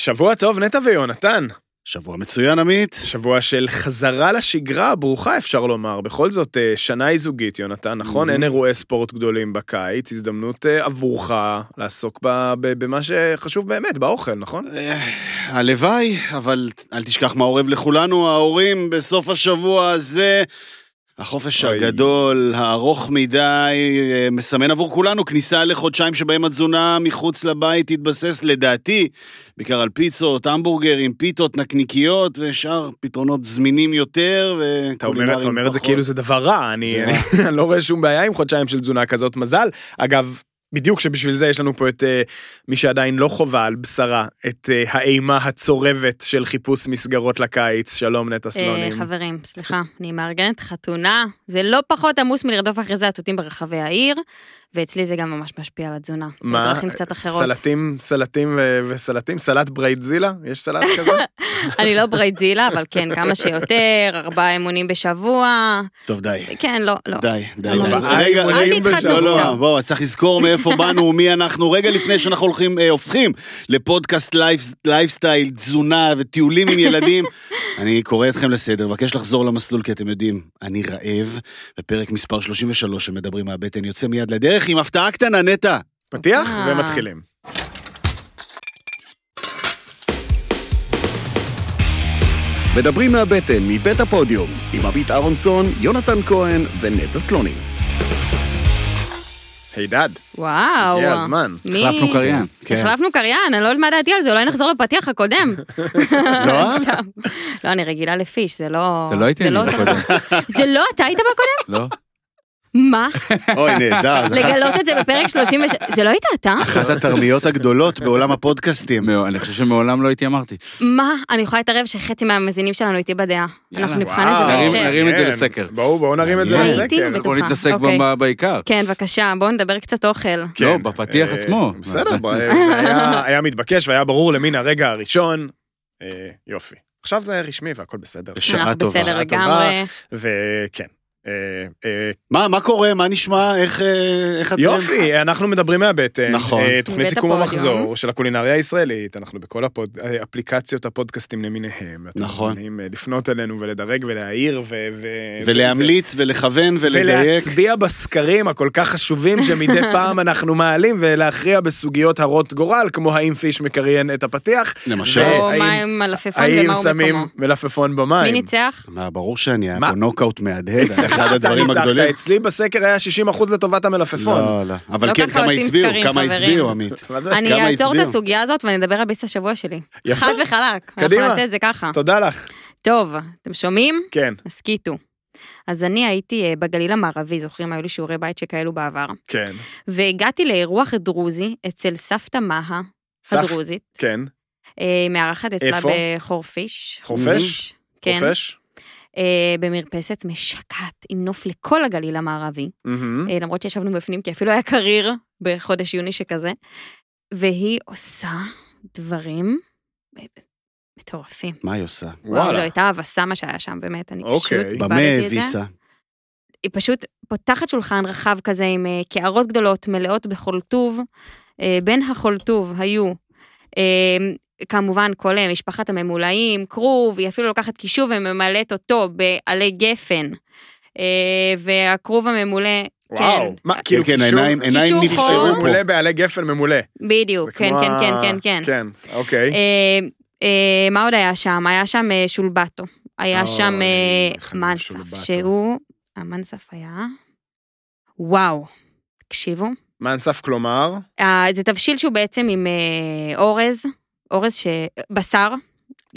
שבוע טוב, נטע ויונתן. שבוע מצוין, עמית. שבוע של חזרה לשגרה, ברוכה אפשר לומר. בכל זאת, אה, שנה היא זוגית, יונתן, נכון? Mhm. אין אירועי ספורט גדולים בקיץ, הזדמנות אה, עבורך לעסוק ב- ב- במה שחשוב באמת, באוכל, נכון? אה, הלוואי, אבל אל תשכח מה אורב לכולנו, ההורים בסוף השבוע הזה. החופש אוי. הגדול, הארוך מדי, אה, מסמן עבור כולנו כניסה לחודשיים שבהם התזונה מחוץ לבית תתבסס, לדעתי, בעיקר על פיצות, המבורגרים, פיתות, נקניקיות ושאר פתרונות זמינים יותר אתה אומר, אתה אומר את זה. כאילו זה דבר רע, אני, אני, אני לא רואה שום בעיה עם חודשיים של תזונה כזאת, מזל. אגב, בדיוק שבשביל זה יש לנו פה את אה, מי שעדיין לא חווה על בשרה את אה, האימה הצורבת של חיפוש מסגרות לקיץ. שלום נטע אה, סלונים. חברים, סליחה, אני מארגנת חתונה, זה לא פחות עמוס מלרדוף אחרי זה התותים ברחבי העיר, ואצלי זה גם ממש משפיע על התזונה. מה? בדרכים קצת אחרות. סלטים, סלטים ו- וסלטים? סלט bridezilla? יש סלט כזה? אני לא bridezilla, אבל כן, כמה שיותר, ארבעה אימונים בשבוע. טוב, די. כן, לא, לא. די, די, לא די. רגע, אל רגע, תתחתנו לא, לא, סתם. בואו, צריך לזכור מאיפה באנו, מי אנחנו. רגע לפני שאנחנו הולכים, אה, הופכים לפודקאסט life- lifestyle, תזונה וטיולים עם ילדים, אני קורא אתכם לסדר, מבקש לחזור למסלול, כי אתם יודעים, אני רעב, בפרק מספר 33 של מדברים מהבטן יוצא מיד לדרך עם הפתעה קטנה, נטע. פתיח אה. ומתחילים. מדברים מהבטן, מבית הפודיום, עם עמית אהרונסון, יונתן כהן ונטע סלונים. הידד, וואו. הגיע הזמן. מי- החלפנו קריין. כן. החלפנו קריין, אני לא יודעת מה דעתי על זה, אולי נחזור לפתיח הקודם. לא את? לא, אני רגילה לפיש, זה לא... אתה לא הייתי אותו בקודם. זה לא, אתה היית בקודם? לא? מה? אוי, נהדר. לגלות את זה בפרק 36, זה לא היית אתה? אחת התרמיות הגדולות בעולם הפודקאסטים. אני חושב שמעולם לא הייתי אמרתי. מה? אני יכולה להתערב שחצי מהמאזינים שלנו איתי בדעה. אנחנו נבחן את זה בהמשך. נרים את זה כן. לסקר. בואו, בואו נרים את זה לסקר. בטוחה. בוא נתעסק אוקיי. בעיקר. כן, בבקשה, בואו נדבר קצת אוכל. כן. לא, בפתיח אה, עצמו. בסדר, היה- מתבקש והיה ברור למן הרגע הראשון. אה, יופי. עכשיו זה רשמי והכל בסדר. בשעה אנחנו טובה. בסדר שעה לגמרי. וכן. אה, אה, מה, מה קורה? מה נשמע? איך, אה, איך אתם? יופי, אנחנו מדברים מהבטן. נכון. תוכנית סיכום הפודיום. המחזור של הקולינריה הישראלית, אנחנו בכל הפוד- אפליקציות הפודקאסטים למיניהם. אתם נכון. מוזמנים, אה, לפנות אלינו ולדרג ולהעיר ו... ו- ולהמליץ ולכוון ולדייק. ולהצביע בסקרים הכל כך חשובים שמדי פעם אנחנו מעלים ולהכריע בסוגיות הרות גורל, כמו האם פיש מקריין את הפתיח, למשל. או האם- מים מלפפון האם ומהו שמים מקומו. מלפפון במים. מי ניצח? מה, ברור שאני, היה מה? פה נוקאוט מהדהד, אחד אתה הדברים ניצחת, הגדולים. אצלי בסקר היה 60% לטובת המלפפון. לא, לא. אבל לא כן, כמה הצביעו? כמה. הצביעו, עמית? אני אעצור את? הסוגיה הזאת ואני אדבר על ביס השבוע שלי. יפה. חד וחלק. אנחנו קדימה. נעשה את זה ככה. תודה לך. טוב, אתם שומעים? כן, הסכיתו. אז אני הייתי אה, בגליל המערבי, זוכרים? היו לי שיעורי בית שכאלו בעבר. כן. והגעתי לאירוח דרוזי אצל סבתא מהה, הדרוזית, כן. אה, מארחת אצלה? בחורפיש. חורפיש? כן. חורפיש? אה, במרפסת משקעת, עם נוף לכל הגליל המערבי. מהמם. אה, למרות שישבנו בפנים, כי אפילו היה קריר בחודש יוני שכזה. והיא עושה דברים אה, מטורפים. מה היא עושה? וואו, זו וואלה. הייתה הבסה מה שהיה שם, באמת, אני אוקיי. פשוט במה איבדתי את זה. הביסה? היא פשוט פותחת שולחן רחב כזה עם אה, קערות גדולות מלאות בכל טוב. אה, בין הכל טוב היו אה, כמובן כל אה, משפחת הממולאים, כרוב, היא אפילו לוקחת קישוב וממלאת אותו בעלי גפן. אה, והכרוב הממולא, וואו. כן, מה, כאילו כן, קישור? העיניים עיניים נפשרו חור. פה. ממולא בעלי גפן ממולא. בדיוק, כן, כן, ה- כן, כן, כן. כן, אוקיי. אה, אה, מה עוד היה שם? היה שם אה, שולבטו. היה שם אה, מנסף. שהוא, המנסף היה, וואו, תקשיבו. מנסף כלומר, אה, זה תבשיל שהוא בעצם עם אה, אורז, אורז ש... בשר,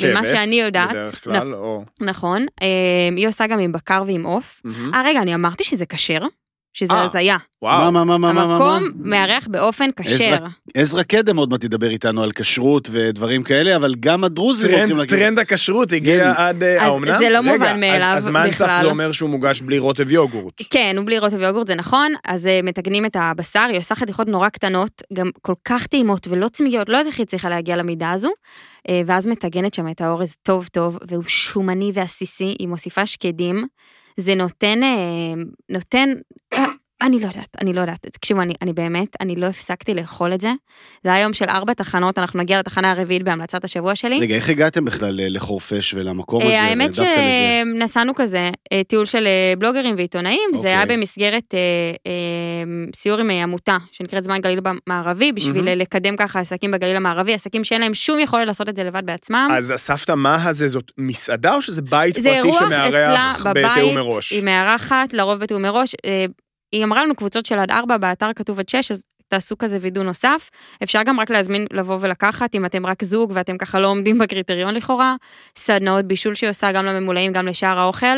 ממה כבש, שאני יודעת, בדרך כלל, או... נכון, אה, היא עושה גם עם בקר ועם עוף. מהמם. אה, רגע, אני אמרתי שזה כשר? שזה אה, הזיה. וואו. מה, מה, מה, מה, מה, מה? המקום מארח באופן כשר. עזרא קדם עוד מעט ידבר איתנו על כשרות ודברים כאלה, אבל גם הדרוזים הולכים טרנד, להגיד... טרנד הכשרות הגיע כן. עד אה, אז האומנם? זה לא רגע, מובן אז- מאליו אז מנסף בכלל. זה אומר שהוא מוגש בלי רוטב יוגורט. כן, הוא בלי רוטב ויוגורט, זה נכון, אז אה, מתגנים את הבשר, היא עושה חתיכות נורא קטנות, גם כל כך טעימות ולא צמיגיות, לא יודעת איך היא צריכה להגיע למידה הזו, אה, ואז מטגנת שם את האורז טוב טוב, והוא שומני ועסיסי, היא מוסיפה שקדים, זה נותן, אה, נותן, אני לא יודעת, אני לא יודעת. תקשיבו, אני, אני באמת, אני לא הפסקתי לאכול את זה. זה היה יום של ארבע תחנות, אנחנו נגיע לתחנה הרביעית בהמלצת השבוע שלי. רגע, איך הגעתם בכלל לחורפיש ולמקום הזה? אה, האמת ודווקא לזה? שנסענו כזה אה, טיול של אה, בלוגרים ועיתונאים, זה אוקיי. היה במסגרת אה, אה, סיור עם עמותה שנקראת זמן גליל המערבי, בשביל אה, לקדם ככה עסקים בגליל המערבי, עסקים שאין להם שום יכולת לעשות את זה לבד בעצמם. אז הסבתא מה הזה, זאת מסעדה או שזה בית זה פרטי אירוח שמארח אצלה בתיאום בבית, מראש? היא מארחת, לרוב בתיאום מראש. היא אמרה לנו קבוצות של עד ארבע, באתר כתוב עד שש, אז תעשו כזה וידוא נוסף. אפשר גם רק להזמין לבוא ולקחת, אם אתם רק זוג ואתם ככה לא עומדים בקריטריון לכאורה. סדנאות בישול שהיא עושה גם לממולאים, גם לשאר האוכל.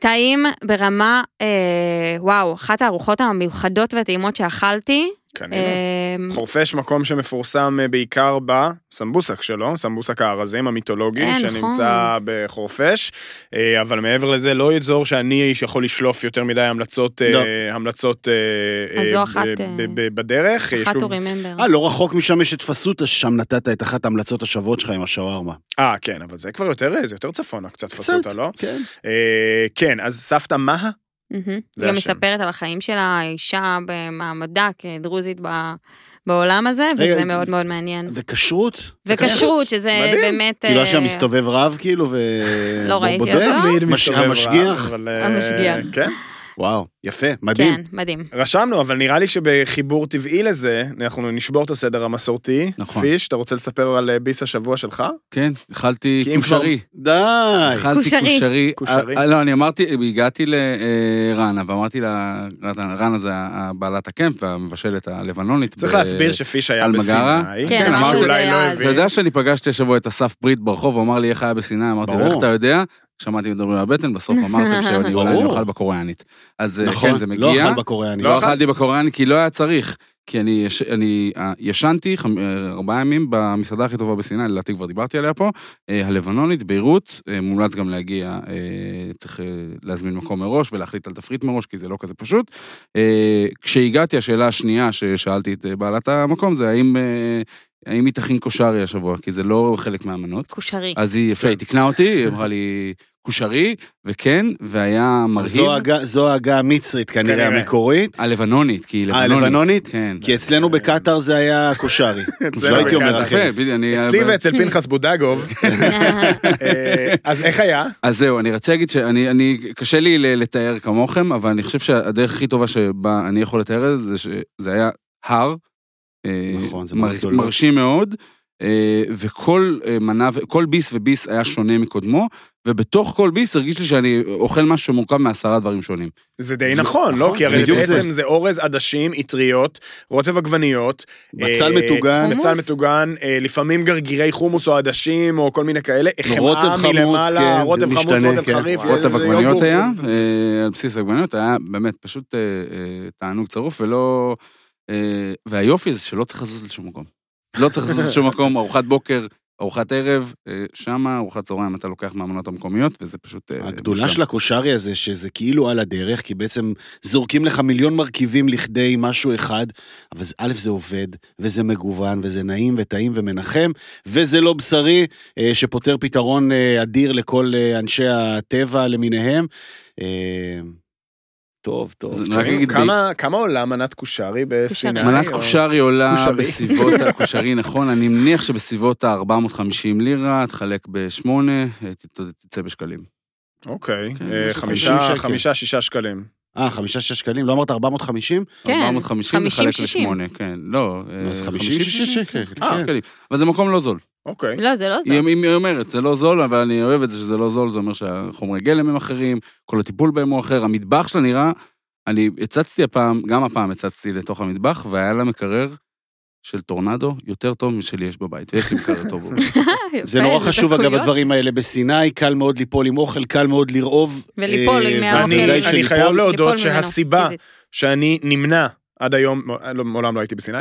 טעים ברמה, אה, וואו, אחת הארוחות המיוחדות והטעימות שאכלתי. קנינו. אה, חורפיש מקום שמפורסם אה, בעיקר בסמבוסק שלו, סמבוסק הארזים המיתולוגי, אה, שנמצא בחורפיש, אה, אבל מעבר לזה לא יצור שאני יכול לשלוף יותר מדי המלצות, לא. המלצות אז זו ב- אחת, ב- אה, ב- בדרך. אחת שוב- to remember. אה, לא רחוק משם יש את פסוטה, שם נתת את אחת ההמלצות השוות שלך עם השווארמה. אה, כן, אבל זה כבר יותר, זה יותר צפונה, קצת פסוטה, לא? כן. אה, כן, אז סבתא מהה? היא גם. מספרת על החיים שלה, אישה במעמדה כדרוזית ב- בעולם הזה, רגע, וזה מאוד מאוד מעניין. וכשרות? וכשרות, שזה מדהים. באמת... כאילו, אה, היה שם מסתובב רב, כאילו, ו... לא ראיתי? אותו. המשגיח? רב, אבל, אה, המשגיח. כן. וואו, יפה, מדהים. כן, מדהים. רשמנו, אבל נראה לי שבחיבור טבעי לזה, אנחנו נשבור את הסדר המסורתי. נכון. פיש, אתה רוצה לספר על אה, ביס השבוע שלך? כן, אכלתי כושרי. די. אכלתי כושרי. כושרי. כושרי. אה, לא, אני אמרתי, הגעתי לרנה, ואמרתי לה, רנה זה בעלת הקמפ והמבשלת הלבנונית. צריך להסביר שפיש היה על? בסיני. כן, אמרנו את זה לא אז. אתה. יודע שאני פגשתי השבוע את אסף ברית ברחוב, הוא אמר לי איך היה בסיני, אמרתי לו. איך אתה יודע? שמעתי מדברים מהבטן, בסוף אמרתם שאני אולי. אוכל בקוריאנית. אז אה, נכון, כן, זה לא מגיע. אכל בקוריאני. לא לא אכלת? אכלתי בקוריאני כי לא היה צריך. כי אני, יש, אני אה, ישנתי חמ- אה, ארבעה ימים במסעדה הכי טובה בסיני, לדעתי כבר דיברתי עליה פה, אה, הלבנונית, ביירות, אה, מומלץ גם להגיע, אה, צריך אה, להזמין מקום מראש ולהחליט על תפריט מראש, כי זה לא כזה פשוט. אה, כשהגעתי, השאלה השנייה ששאלתי את בעלת המקום זה האם, אה, האם היא תכין קושרי השבוע, כי זה לא חלק מהמנות. כושרי. אז היא יפה, היא תיקנה אותי, היא אמרה לי קושרי, וכן, והיה מרהיב. זו ההגה- המצרית כנראה. המקורית, הלבנונית, כי היא אה, לבנונית. לבנונית? כן. כי אצלנו בקטאר זה היה קושרי. אצלנו לא הייתי אומר בקטאר. אחרת. יפה, בדיוק, אני... אצלי ואצל פנחס בודגוב. אה, אז איך היה? אז זהו, אני רוצה להגיד שאני, אני, קשה לי לתאר כמוכם, אבל אני חושב שהדרך הכי טובה שבה אני יכול לתאר את זה, זה שזה היה הר. נכון, זה מר-. מרשים מאוד, אה, וכל אה, מנה, כל ביס וביס היה שונה מקודמו, ובתוך כל ביס הרגיש לי שאני אוכל משהו שמורכב מעשרה דברים שונים. זה די נכון, לא? נכון, כי הרי בעצם זה. זה אורז עדשים, אטריות, רוטב עגבניות. בצל אה, מטוגן. חומוס? בצל מטוגן, אה, לפעמים גרגירי חומוס או עדשים או כל מיני כאלה. רוטב חמאה חמוץ, מלמעלה, כן, רוטב חמוץ, רוטב כן. חריף. רוטב עגבניות. היה, אה, על בסיס עגבניות, היה באמת פשוט אה, אה, תענוג צרוף, ולא... אה, והיופי זה שלא צריך לזוז לשום מקום. לא צריך לזוז לשום מקום, ארוחת בוקר, ארוחת ערב, אה, שמה, ארוחת צהריים אתה לוקח מהמנות המקומיות, וזה פשוט... אה, הגדולה. של הקושרי הזה, שזה כאילו על הדרך, כי בעצם זורקים לך מיליון מרכיבים לכדי משהו אחד, אבל זה- א', זה עובד, וזה מגוון, וזה נעים וטעים ומנחם, וזה לא בשרי, שפותר פתרון אדיר לכל אנשי הטבע למיניהם. טוב, טוב. אגיד בי- כמה- כמה עולה מנת קושרי בסיני? מנת או- קושרי עולה קושרי. בסביבות, הקושרי נכון, אני מניח שבסביבות ה-450 לירה, תחלק בשמונה, אה, ת- תצא בשקלים. אוקיי, כן, אה, משהו חמישה, 50 שקל. חמישה, שישה שקלים. אה, חמישה, שש שקלים? לא אמרת 450? כן, 450 לחלק 50-60. לשמונה, כן, לא, אז 50 שקל, אה, כן. שקלים. אבל זה מקום לא זול. אוקיי. לא, זה לא זה. היא היא אומרת, זה לא זול, אבל אני אוהב את זה שזה לא זול, זה אומר שהחומרי גלם הם אחרים, כל הטיפול בהם הוא אחר, המטבח שלה נראה, אני הצצתי הפעם, גם הפעם הצצתי לתוך המטבח, והיה לה מקרר של טורנדו יותר טוב משלי יש בבית, ויש לי מקרר טוב. זה נורא חשוב, אגב. הדברים האלה בסיני, קל מאוד ליפול עם אוכל, קל מאוד לרעוב. וליפול אה, עם. וכדאי אני-. חייב להודות שהסיבה. שאני נמנע עד היום, לא, מעולם לא הייתי בסיני,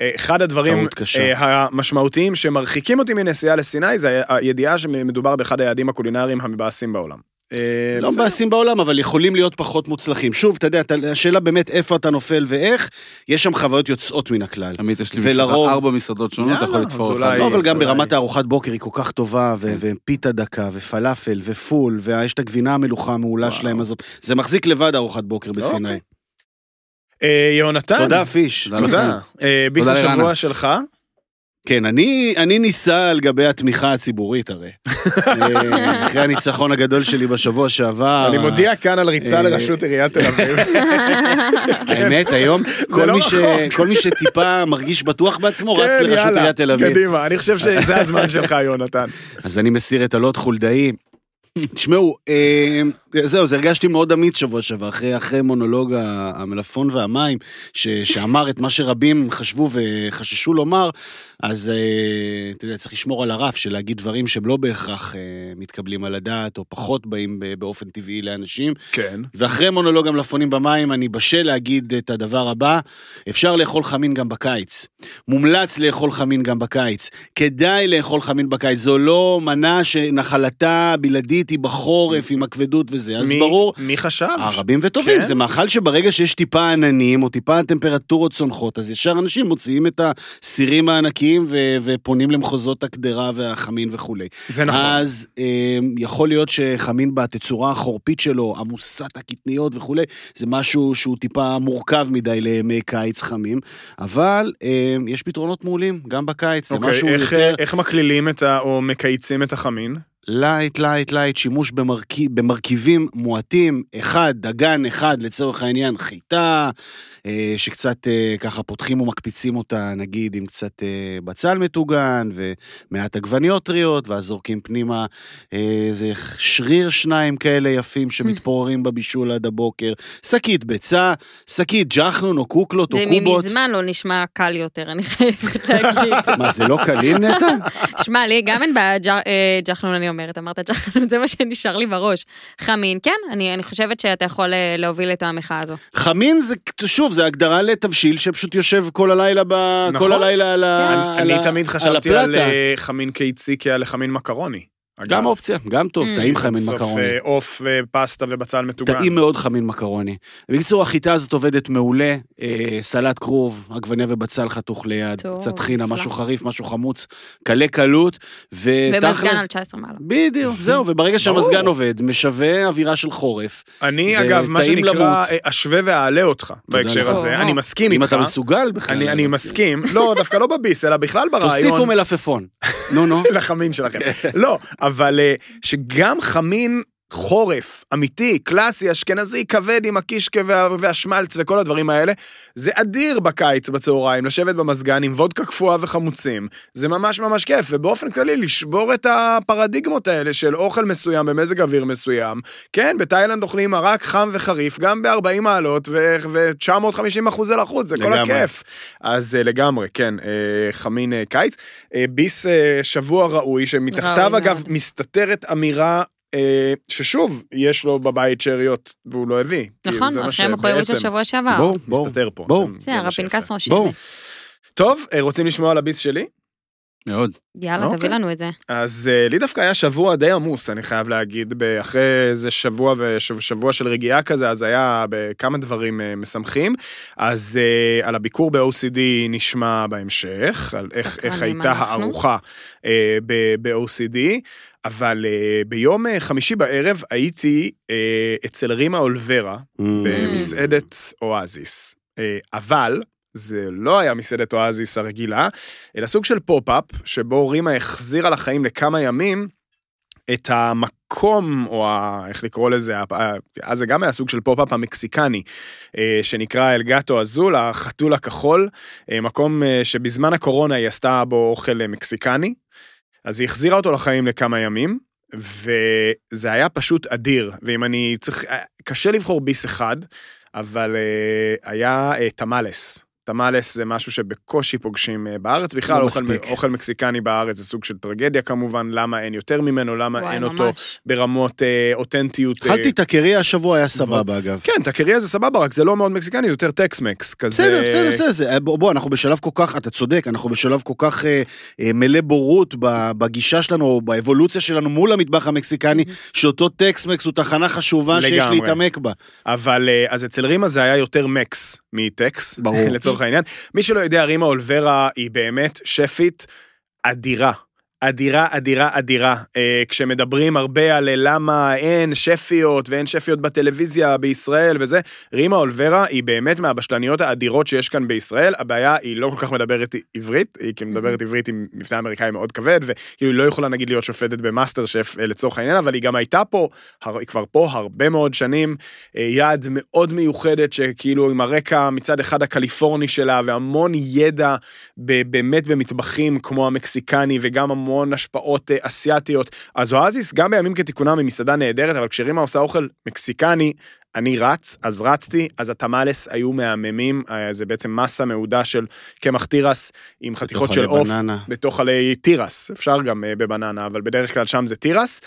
אה, אחד הדברים. אה, המשמעותיים שמרחיקים אותי מנסיעה לסיני זה הידיעה שמדובר באחד היעדים הקולינריים המבאסים בעולם. אה, לא. מבאסים בעולם, אבל יכולים להיות פחות מוצלחים. שוב, אתה יודע, השאלה באמת איפה אתה נופל ואיך, יש שם חוויות יוצאות מן הכלל. תמיד יש לי ולרוב- בשבילך ארבע מסעדות שונות, אתה יכול לתפור. אולי- לא, אבל גם ברמת הארוחת בוקר היא כל כך טובה, ו- ופיתה דקה, ופלאפל, ופול, ויש את הגבינה המלוכה המעולה. שלהם הזאת. זה מחזיק לבד ארוחת בוקר בסיני. אוקיי. אה, יהונתן. תודה, פיש. תודה. אה, ביס השבוע. שלך. כן, אני, אני ניסה על גבי התמיכה הציבורית הרי. אה, אחרי הניצחון הגדול שלי בשבוע שעבר. אני מודיע כאן על ריצה אה, לראשות עיריית תל אביב. האמת, היום כל, לא מי ש... כל מי שטיפה מרגיש בטוח בעצמו רץ כן, לראשות יאללה, עיריית תל אביב. קדימה, אני חושב שזה הזמן שלך, יונתן. אז אני מסיר את הלוט חולדאי. תשמעו, אה, זהו, זה הרגשתי מאוד אמיץ שבוע שעבר, אחרי, אחרי מונולוג ה- המלפפון והמים, ש, שאמר את מה שרבים חשבו וחששו לומר, אז אה, אתה יודע, צריך לשמור על הרף של להגיד דברים שהם לא בהכרח אה, מתקבלים על הדעת, או פחות באים באופן טבעי לאנשים. כן. ואחרי מונולוג המלפפונים במים, אני בשל להגיד את הדבר הבא, אפשר לאכול חמין גם בקיץ. מומלץ לאכול חמין גם בקיץ. כדאי לאכול חמין בקיץ. זו לא מנה שנחלתה בלעדית היא בחורף, עם הכבדות וזה. אז מי- ברור, מי חשב? אה, רבים וטובים, כן. זה מאכל שברגע שיש טיפה עננים, או טיפה טמפרטורות צונחות, אז ישר אנשים מוציאים את הסירים הענקיים ו- ופונים למחוזות הקדרה והחמין וכולי. זה נכון. אז אה, יכול להיות שחמין בתצורה החורפית שלו, עמוסת הקטניות וכולי, זה משהו שהוא טיפה מורכב מדי לימי קיץ חמים, אבל אה, יש פתרונות מעולים, גם בקיץ, זה אוקיי, משהו איך, יותר איך מקלילים את ה... או מקייצים את החמין? light, light, light, שימוש במרכיב, במרכיבים מועטים, אחד, דגן אחד, לצורך העניין, חיטה, אה, שקצת אה, ככה פותחים ומקפיצים אותה, נגיד, עם קצת אה, בצל מטוגן, ומעט עגבניות טריות, ואז זורקים פנימה איזה שריר שניים כאלה יפים שמתפוררים בבישול עד הבוקר, שקית ביצה, שקית ג'חנון או קוקלות או זה קובות. מזמן לא נשמע קל יותר, אני חייבת להגיד. מה, זה לא קליל נטע? שמע, לי גם אין בעיה, ג'ח- ג'חנון אני אומרת, אמרת ג'חנון, זה מה שנשאר לי בראש. חמין, כן, אני אני חושבת שאתה יכול אה, להוביל את המחאה הזו. חמין זה, שוב, זה הגדרה לתבשיל שפשוט יושב כל הלילה, ב... נכון. כל הלילה על, ה... אני על, ה... תמיד חשבתי על. אה, חמין קיצי כעל לחמין מקרוני. אגב. גם אופציה, גם טוב, Mm. טעים חמין מקרוני. אה, עוף ופסטה ובצל מטוגן. טעים מאוד חמין מקרוני. בקיצור, החיטה הזאת עובדת מעולה, אה, סלט כרוב, עגבניה ובצל חתוך ליד, טוב, קצת חינה. משהו חריף, משהו חמוץ, קלה קלות, ומזגן ותכלס... על 19 מעלה. בדיוק, זהו, וברגע שהמזגן עובד, משווה אווירה של חורף. אני, אגב, מה שנקרא, למות. אה, אשווה ואעלה אותך בהקשר. הזה. אני מסכים אם איתך. אתה מסוגל בכלל. אני, מסכים, לא, דווקא לא בביס, אלא בכלל תוסיפו ברעיון. מלפפון. נו, נו. לחמין שלכם. לא, אבל אה, שגם חמין חורף, אמיתי, קלאסי, אשכנזי, כבד עם הקישקה וה- והשמלץ וכל הדברים האלה, זה אדיר בקיץ בצהריים, לשבת במזגן עם וודקה קפואה וחמוצים. זה ממש ממש כיף, ובאופן כללי לשבור את הפרדיגמות האלה של אוכל מסוים במזג אוויר מסוים. כן, בתאילנד אוכלים מרק חם וחריף, גם ב-40 מעלות ו-950 אחוז על החוץ, זה כל לגמרי. הכיף. אז אה, לגמרי, כן, אה, חמין אה, קיץ. ביס שבוע ראוי, שמתחתיו ראוי אגב מאוד. מסתתרת אמירה ששוב, יש לו בבית שאריות והוא לא הביא. כאילו, נכון, אחרי המחויבות של שבוע שעבר. בואו, בואו. מסתתר פה. בואו. זה בסדר, מה שיפה. הפנקס ראשי. בואו. טוב, אה, רוצים לשמוע על הביס שלי? מאוד. יאללה, אוקיי. תביא לנו את זה. אז אה, לי דווקא היה שבוע די עמוס, אני חייב להגיד, אחרי איזה שבוע ושבוע של רגיעה כזה, אז היה בכמה דברים אה, משמחים. אז אה, על הביקור ב-OCD נשמע בהמשך, על איך, איך הייתה אנחנו. הארוחה ב- ב-OCD, אבל אה, ביום אה, חמישי בערב הייתי אה, אצל רימה אולברה, ממ. במסעדת אואזיס. אבל זה לא היה מסעדת אואזיס הרגילה, אלא סוג של פופ-אפ, שבו רימה החזירה לחיים לכמה ימים את המקום, או ה... איך לקרוא לזה, אז זה גם היה סוג של פופ-אפ המקסיקני, אה, שנקרא אל גטו אזול, החתול הכחול, אה, מקום אה, שבזמן הקורונה היא עשתה בו אוכל אה, מקסיקני, אז היא החזירה אותו לחיים לכמה ימים. וזה היה פשוט אדיר, ואם אני צריך, אה, קשה לבחור ביס אחד, אבל אה, היה אה, תמלס. תמלס זה משהו שבקושי פוגשים אה, בארץ, בכלל לא אוכל, מספיק. אוכל מקסיקני בארץ זה סוג של טרגדיה כמובן, למה אין יותר ממנו, למה וואי, אין אותו ממש. ברמות אה, אותנטיות. אה, אכלתי את הקרי השבוע, היה סבבה אגב. כן, טקריה זה סבבה, רק זה לא מאוד מקסיקני, זה יותר טקס-מקס. כזה... בסדר, בסדר, בסדר, זה- בוא, בוא, אנחנו בשלב כל כך, אתה צודק, אנחנו בשלב כל כך אה, אה, מלא בורות בגישה שלנו, באבולוציה שלנו מול המטבח המקסיקני, שאותו טקסמקס הוא תחנה חשובה שיש לגמרי. להתעמק בה. אבל אה, אז אצל רימה זה היה יותר מקס מטקס, ברור. לצורך העניין. מי שלא יודע, רימה אולברה היא באמת שפית אדירה. אדירה, אדירה, אדירה. אה, כשמדברים הרבה על אה, למה אין שפיות ואין שפיות בטלוויזיה בישראל וזה, רימה אולברה היא באמת מהבשלניות האדירות שיש כאן בישראל. הבעיה, היא לא כל כך מדברת עברית, היא כאילו מדברת עברית עם מבטא אמריקאי מאוד כבד, וכאילו היא לא יכולה נגיד להיות שופטת במאסטר שף אה, לצורך העניין, אבל היא גם הייתה פה, היא כבר פה הרבה מאוד שנים, אה, יעד מאוד מיוחדת שכאילו עם הרקע מצד אחד הקליפורני שלה והמון ידע באמת במטבחים כמו המקסיקני וגם המון השפעות אה, אסיאתיות. אז אואזיס גם בימים כתיקונם היא מסעדה נהדרת, אבל כשרימה עושה אוכל מקסיקני, אני רץ, אז רצתי, אז התמלס היו מהממים, אה, זה בעצם מסה מעודה של קמח תירס עם חתיכות של עוף. בתוך עלי תירס, אפשר גם אה, בבננה, אבל בדרך כלל שם זה תירס.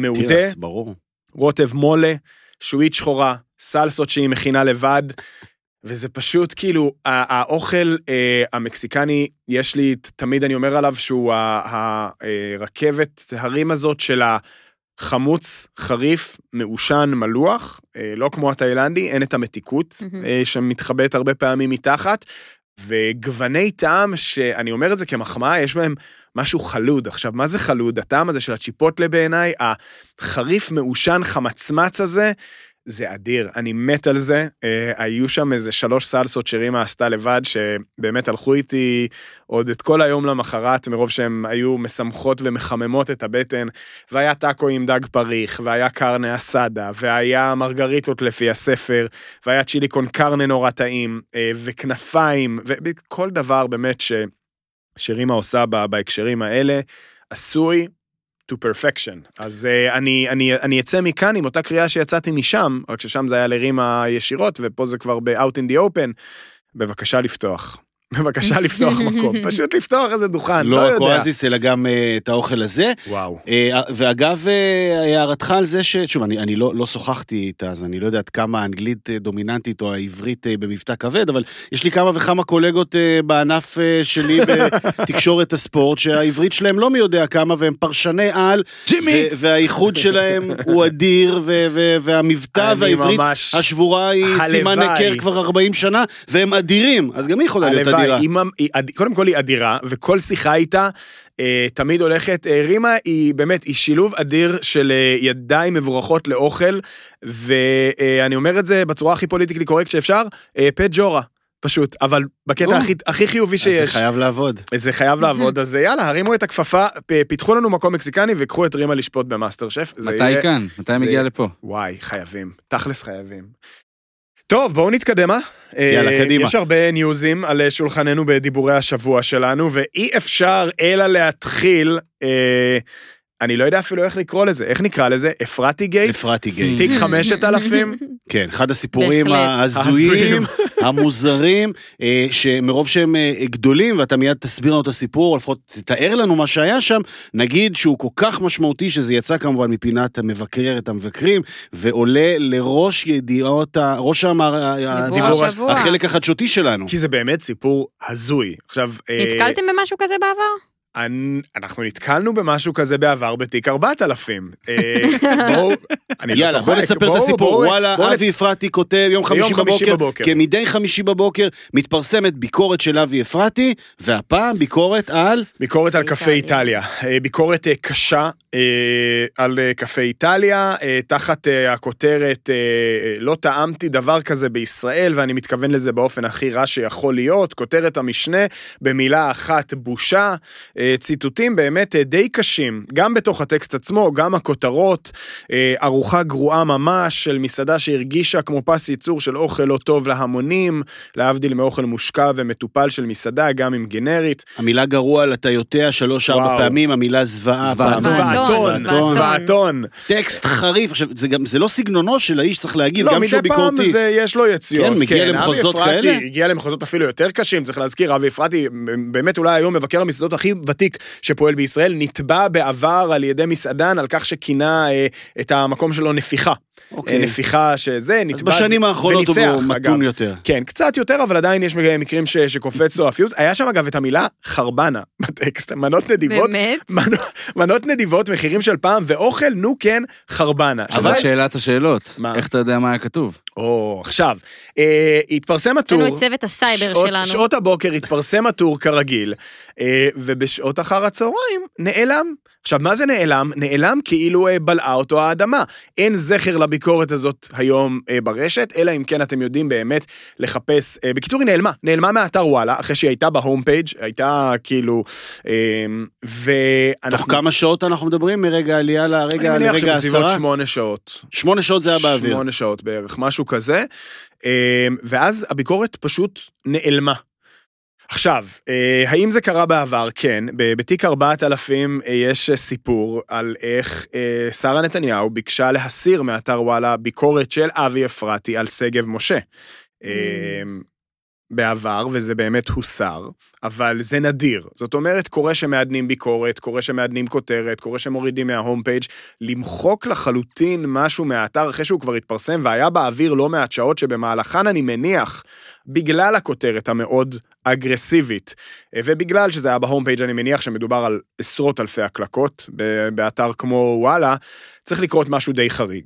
מעודה, תירס, ברור. רוטב מולה, שועית שחורה, סלסות שהיא מכינה לבד, וזה פשוט כאילו, האוכל אה, המקסיקני, יש לי, תמיד אני אומר עליו שהוא הרכבת הרים הזאת של החמוץ, חריף, מעושן, מלוח, אה, לא כמו התאילנדי, אין את המתיקות מהמם. אה, שמתחבאת הרבה פעמים מתחת, וגווני טעם שאני אומר את זה כמחמאה, יש בהם משהו חלוד. עכשיו, מה זה חלוד? הטעם הזה של הצ'יפוטלה בעיניי, החריף, מעושן, חמצמץ הזה, זה אדיר, אני מת על זה. אה, היו שם איזה שלוש סלסות שרימה עשתה לבד, שבאמת הלכו איתי עוד את כל היום למחרת, מרוב שהן היו משמחות ומחממות את הבטן, והיה טאקו עם דג פריך, והיה קרנה אסדה, והיה מרגריטות לפי הספר, והיה צ'ילי קון קרנה נורא טעים, אה, וכנפיים, וכל דבר באמת ש... שרימה עושה בה- בהקשרים האלה, עשוי to perfection. אז uh, אני, אני, אני אצא מכאן עם אותה קריאה שיצאתי משם, רק ששם זה היה לרימה ישירות, ופה זה כבר ב-out in the open. בבקשה לפתוח. בבקשה לפתוח מקום. פשוט לפתוח איזה דוכן, לא, לא רק יודע. אואזיס, אלא גם אה, את האוכל הזה. וואו. אה, ואגב, אה, הערתך על זה ש... שוב, אני, אני לא, לא שוחחתי איתה, אז אני לא יודע עד כמה האנגלית דומיננטית או העברית אה, במבטא כבד, אבל יש לי כמה וכמה קולגות אה, בענף אה, שלי בתקשורת הספורט, שהעברית שלהם לא מי יודע כמה, והם פרשני על, ג'ימי! ו- והאיחוד שלהם הוא אדיר, ו- ו- והמבטא והעברית ממש- השבורה היא סימן. היכר כבר 40 שנה, והם אדירים, אז גם היא יכולה להיות הלוואי, אדירה. היא ממ- היא אד- קודם כל היא אדירה, וכל שיחה איתה אה, תמיד הולכת, אה, רימה היא באמת, היא שילוב אדיר של אה, ידיים מבורכות לאוכל, ואני אומר את זה בצורה הכי פוליטיקלי קורקט שאפשר, אה, פה ג'ורה. פשוט, אבל בקטע. הכי, הכי חיובי אז זה שיש. חייב לעבוד. זה חייב לעבוד, אז יאללה, הרימו את הכפפה, פיתחו לנו מקום מקסיקני ויקחו את רימה לשפוט במאסטר שף. מתי יהיה- כאן? מתי זה- מגיע לפה? וואי, חייבים. תכלס חייבים. טוב, בואו נתקדם, אה? יאללה, אה, קדימה. יש הרבה ניוזים על אה, שולחננו בדיבורי השבוע שלנו, ואי אפשר אלא להתחיל, אה, אני לא יודע אפילו איך לקרוא לזה, איך נקרא לזה? אפרתי גייט? אפרתי גייט. תיק חמשת אלפים? כן, אחד הסיפורים. ההזויים. המוזרים, אה, שמרוב שהם אה, גדולים, ואתה מיד תסביר לנו את הסיפור, או לפחות תתאר לנו מה שהיה שם, נגיד שהוא כל כך משמעותי, שזה יצא כמובן מפינת המבקרת המבקרים, ועולה לראש ידיעות, ראש. הדיבור. החלק החדשותי שלנו. כי זה באמת סיפור הזוי. עכשיו... אה, נתקלתם במשהו כזה בעבר? אנ- אנחנו נתקלנו במשהו כזה בעבר בתיק 4000. אה, בואו, אני לא יאללה, צוחק. בוא נספר את הסיפור. וואלה, אבי אפרתי כותב יום חמישי בבוקר, בבוקר. כמדי חמישי בבוקר, מתפרסמת ביקורת של אבי אפרתי, והפעם ביקורת על... ביקורת על קפה איטליה. אה, ביקורת אה, קשה על אה, קפה איטליה, אה, תחת אה, הכותרת אה, אה, לא טעמתי דבר כזה בישראל, ואני מתכוון לזה באופן הכי רע שיכול להיות. כותרת המשנה, במילה אחת בושה. אה, ציטוטים באמת אה, די קשים, גם בתוך הטקסט עצמו, גם הכותרות. אה, ארוחה גרועה ממש של מסעדה שהרגישה כמו פס ייצור של אוכל לא טוב להמונים, להבדיל מאוכל מושקע ומטופל של מסעדה, גם אם גנרית. המילה גרוע יודע שלוש-ארבע. פעמים, המילה זוועה. זוועתון. זוועתון. טקסט חריף, עכשיו, זה גם, זה לא סגנונו של האיש, צריך להגיד, לא, גם שהוא מדי פעם ביקורתי. זה, יש לו יציאות. כן, מגיע למחוזות אבי אפרתי כאלה? הגיע למחוזות אפילו יותר קשים, צריך להזכיר, אבי אפרתי, באמת אולי היום מבקר המסעדות הכי ותיק שפועל בישראל, נתבע בעבר על ידי מסעדן על כך שכינה אה, את המקום שלו נפיחה. אוקיי. אה, נפיחה שזה, אז נתבע... בשנים האחרונות הוא מתון אגב. יותר. כן, קצת יותר, אבל עדיין יש מקרים ש, שקופץ לו הפיוז. היה שם אגב את המילה חרבנה בטקסט, מנות נדיבות. באמת? מנות, מנות נדיבות, מחירים של פעם, ואוכל, נו כן, חרבנה. אבל שזה- שאלת השאלות, מה? איך אתה יודע מה היה כתוב? או, עכשיו, אה, התפרסם הטור. יש לנו את צוות הסייבר שעות, שלנו. שעות הבוקר התפרסם הטור כרגיל, אה, ובשעות אחר הצהריים נעלם. עכשיו, מה זה נעלם? נעלם כאילו אה, בלעה אותו האדמה. אין זכר לביקורת הזאת היום אה, ברשת, אלא אם כן אתם יודעים באמת לחפש... אה, בקיצור, היא נעלמה. נעלמה מאתר וואלה, אחרי שהיא הייתה בהום פייג', הייתה כאילו... אה, ואנחנו... תוך כמה שעות אנחנו מדברים מרגע העלייה לרגע, אני מניח שבסביבות העשרה? שמונה שעות. שמונה שעות זה היה באוויר. שמונה שעות בערך, משהו כזה. אה, ואז הביקורת פשוט נעלמה. עכשיו, אה, האם זה קרה בעבר? כן. בתיק 4000 אה, יש אה, סיפור על איך שרה נתניהו ביקשה להסיר מאתר וואלה ביקורת של אבי אפרתי על שגב משה. אה, בעבר, וזה באמת הוסר, אבל זה נדיר. זאת אומרת, קורה שמעדנים ביקורת, קורה שמעדנים כותרת, קורה שמורידים מההום פייג', למחוק לחלוטין משהו מהאתר אחרי שהוא כבר התפרסם, והיה באוויר לא מעט שעות שבמהלכן אני מניח, בגלל הכותרת המאוד אגרסיבית, אה, ובגלל שזה היה בהום פייג' אני מניח שמדובר על עשרות אלפי הקלקות באתר כמו וואלה, צריך לקרות משהו די חריג.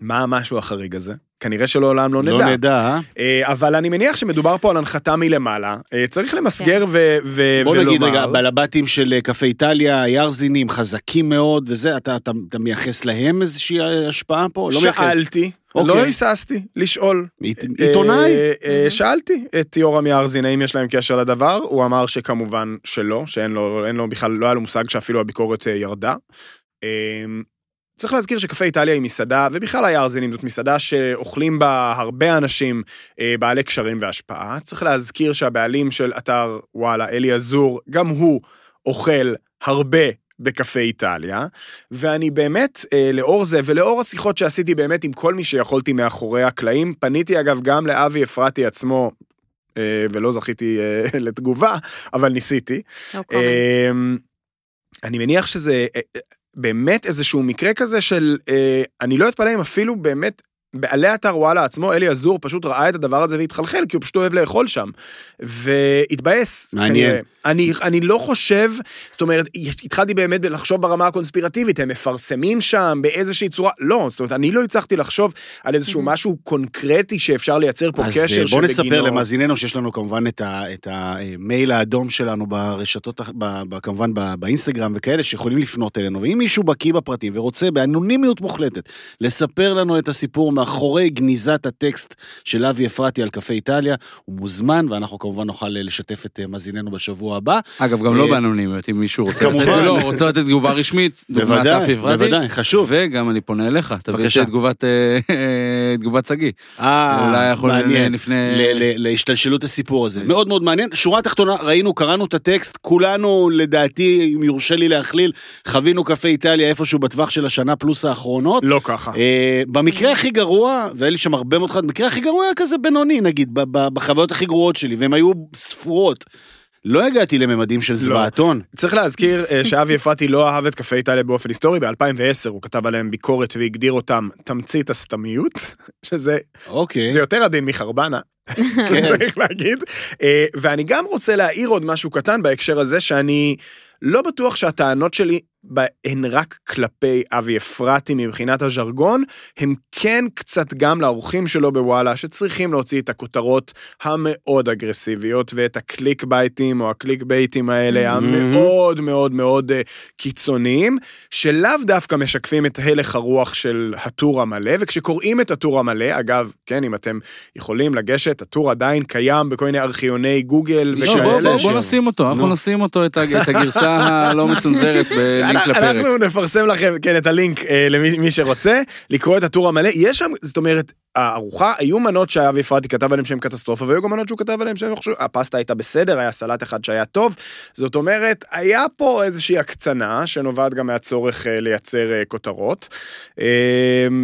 מה המשהו החריג הזה? כנראה שלעולם לא נדע. לא נדע, אה? אה, אבל אני מניח שמדובר פה על הנחתה מלמעלה. צריך למסגר ו- ו- בוא ולומר... נגיד רגע, בעלבתים של קפה איטליה, הירזינים, חזקים מאוד וזה, אתה, אתה, אתה מייחס להם איזושהי השפעה פה? לא מייחס. שאלתי, אוקיי. לא היססתי לשאול. עית- עיתונאי? אה, אה, שאלתי את יורם יארזין האם יש להם קשר לדבר, הוא אמר שכמובן שלא, שאין לו, לו בכלל, לא היה לו מושג שאפילו הביקורת אה, ירדה. אה, צריך להזכיר שקפה איטליה היא מסעדה, ובכלל היארזינים זאת מסעדה שאוכלים בה הרבה אנשים אה, בעלי קשרים והשפעה. צריך להזכיר שהבעלים של אתר וואלה, אלי עזור, גם הוא אוכל הרבה בקפה איטליה, ואני באמת, אה, לאור זה ולאור השיחות שעשיתי באמת עם כל מי שיכולתי מאחורי הקלעים, פניתי אגב גם לאבי אפרתי עצמו, אה, ולא זכיתי אה, לתגובה, אבל ניסיתי. No comment. אמ, אני מניח שזה אה, אה, באמת איזשהו מקרה כזה של, אה, אני לא אתפלא אם אפילו באמת בעלי אתר וואלה עצמו, אלי עזור, פשוט ראה את הדבר הזה והתחלחל, כי הוא פשוט אוהב לאכול שם. והתבאס. מעניין. אני, אני לא חושב, זאת אומרת, התחלתי באמת לחשוב ברמה הקונספירטיבית, הם מפרסמים שם באיזושהי צורה, לא, זאת אומרת, אני לא הצלחתי לחשוב על איזשהו משהו קונקרטי שאפשר לייצר פה אז קשר אה, בוא נספר שבגינו- למאזיננו שיש לנו כמובן את, ה, את המייל האדום שלנו ברשתות, ב, ב, כמובן ב, באינסטגרם וכאלה שיכולים לפנות אלינו, ואם מישהו בקיא בפרטים ורוצה באנונימיות מוחלטת לספר לנו את הסיפור מאחורי גניזת הטקסט של אבי אפרתי על קפה איטליה, הוא מוזמן ואנחנו כמובן נוכל אה, לשתף את אה, מאזיננו בשבוע הבא. אגב, גם אה, לא באנונימיות, אם מישהו רוצה לתת, כמובן. לא, רוצה לתת תגובה רשמית, דוגמת אפי פרטי. בוודאי, חשוב. וגם אני פונה אליך, תביא. את תגובת, אה, שגיא. אה, אולי יכול מעניין. להשתלשלות הסיפור הזה. מאוד מאוד מעניין. שורה תחתונה, ראינו, קראנו את הטקסט, כולנו, לדעתי, אם יורשה לי להכליל, חווינו קפה איטליה איפשהו בטווח של השנה פלוס האחרונות. לא ככה. אה, במקרה הכי גרוע, והיה לי שם הרבה מאוד חד, במקרה הכי גרוע היה כזה בינוני, נגיד, בחוויות הכי גרועות שלי, והן היו ספורות. לא הגעתי לממדים של זוועתון. צריך להזכיר אה, שאבי אפרתי לא אהב את קפה איטליה באופן היסטורי, ב-2010 הוא כתב עליהם ביקורת והגדיר אותם תמצית הסתמיות, שזה אוקיי. זה יותר עדין מחרבנה, צריך להגיד. אה, ואני גם רוצה להעיר עוד משהו קטן בהקשר הזה, שאני לא בטוח שהטענות שלי הן רק כלפי אבי אפרתי מבחינת הז'רגון, הם כן קצת גם לאורחים שלו בוואלה, שצריכים להוציא את הכותרות המאוד אגרסיביות ואת הקליק בייטים או הקליק בייטים האלה המאוד מאוד מאוד אה, קיצוניים, שלאו דווקא משקפים את הלך הרוח של הטור המלא, וכשקוראים את הטור המלא, אגב, כן, אם אתם יכולים לגשת, הטור עדיין קיים בכל מיני ארכיוני גוגל לא, בוא- וכאלה. בוא- בוא נשים אותו, אנחנו נו. נשים אותו, את הגרסה הלא מצונזרת בלינק לפרק. אנחנו נפרסם לכם, כן, את הלינק אה, למי מי שרוצה, לקרוא את הטור המלא. יש שם, זאת אומרת, הארוחה, היו מנות שאבי אפרתי כתב עליהם שהם קטסטרופה, והיו גם מנות שהוא כתב עליהם שהם חושבים, הפסטה הייתה בסדר, היה סלט אחד שהיה טוב. זאת אומרת, היה פה איזושהי הקצנה, שנובעת גם מהצורך אה, לייצר אה, כותרות, אה,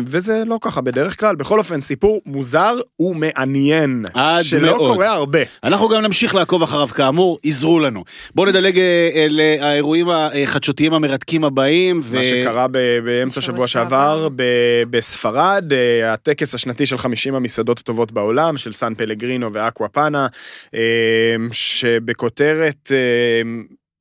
וזה לא ככה בדרך כלל. בכל אופן, סיפור מוזר ומעניין, עד שלא מאוד. קורה הרבה. אנחנו גם נמשיך לעקוב אחריו כאמור, עזרו לנו. בואו נדלג אה, לאירועים החדשותיים המרתקים הבאים. ו- מה שקרה ב- באמצע שבוע שעבר ב- בספרד, הטקס השנתי של 50 המסעדות הטובות בעולם, של סן פלגרינו ואקווה פאנה, אה, שבכותרת אה,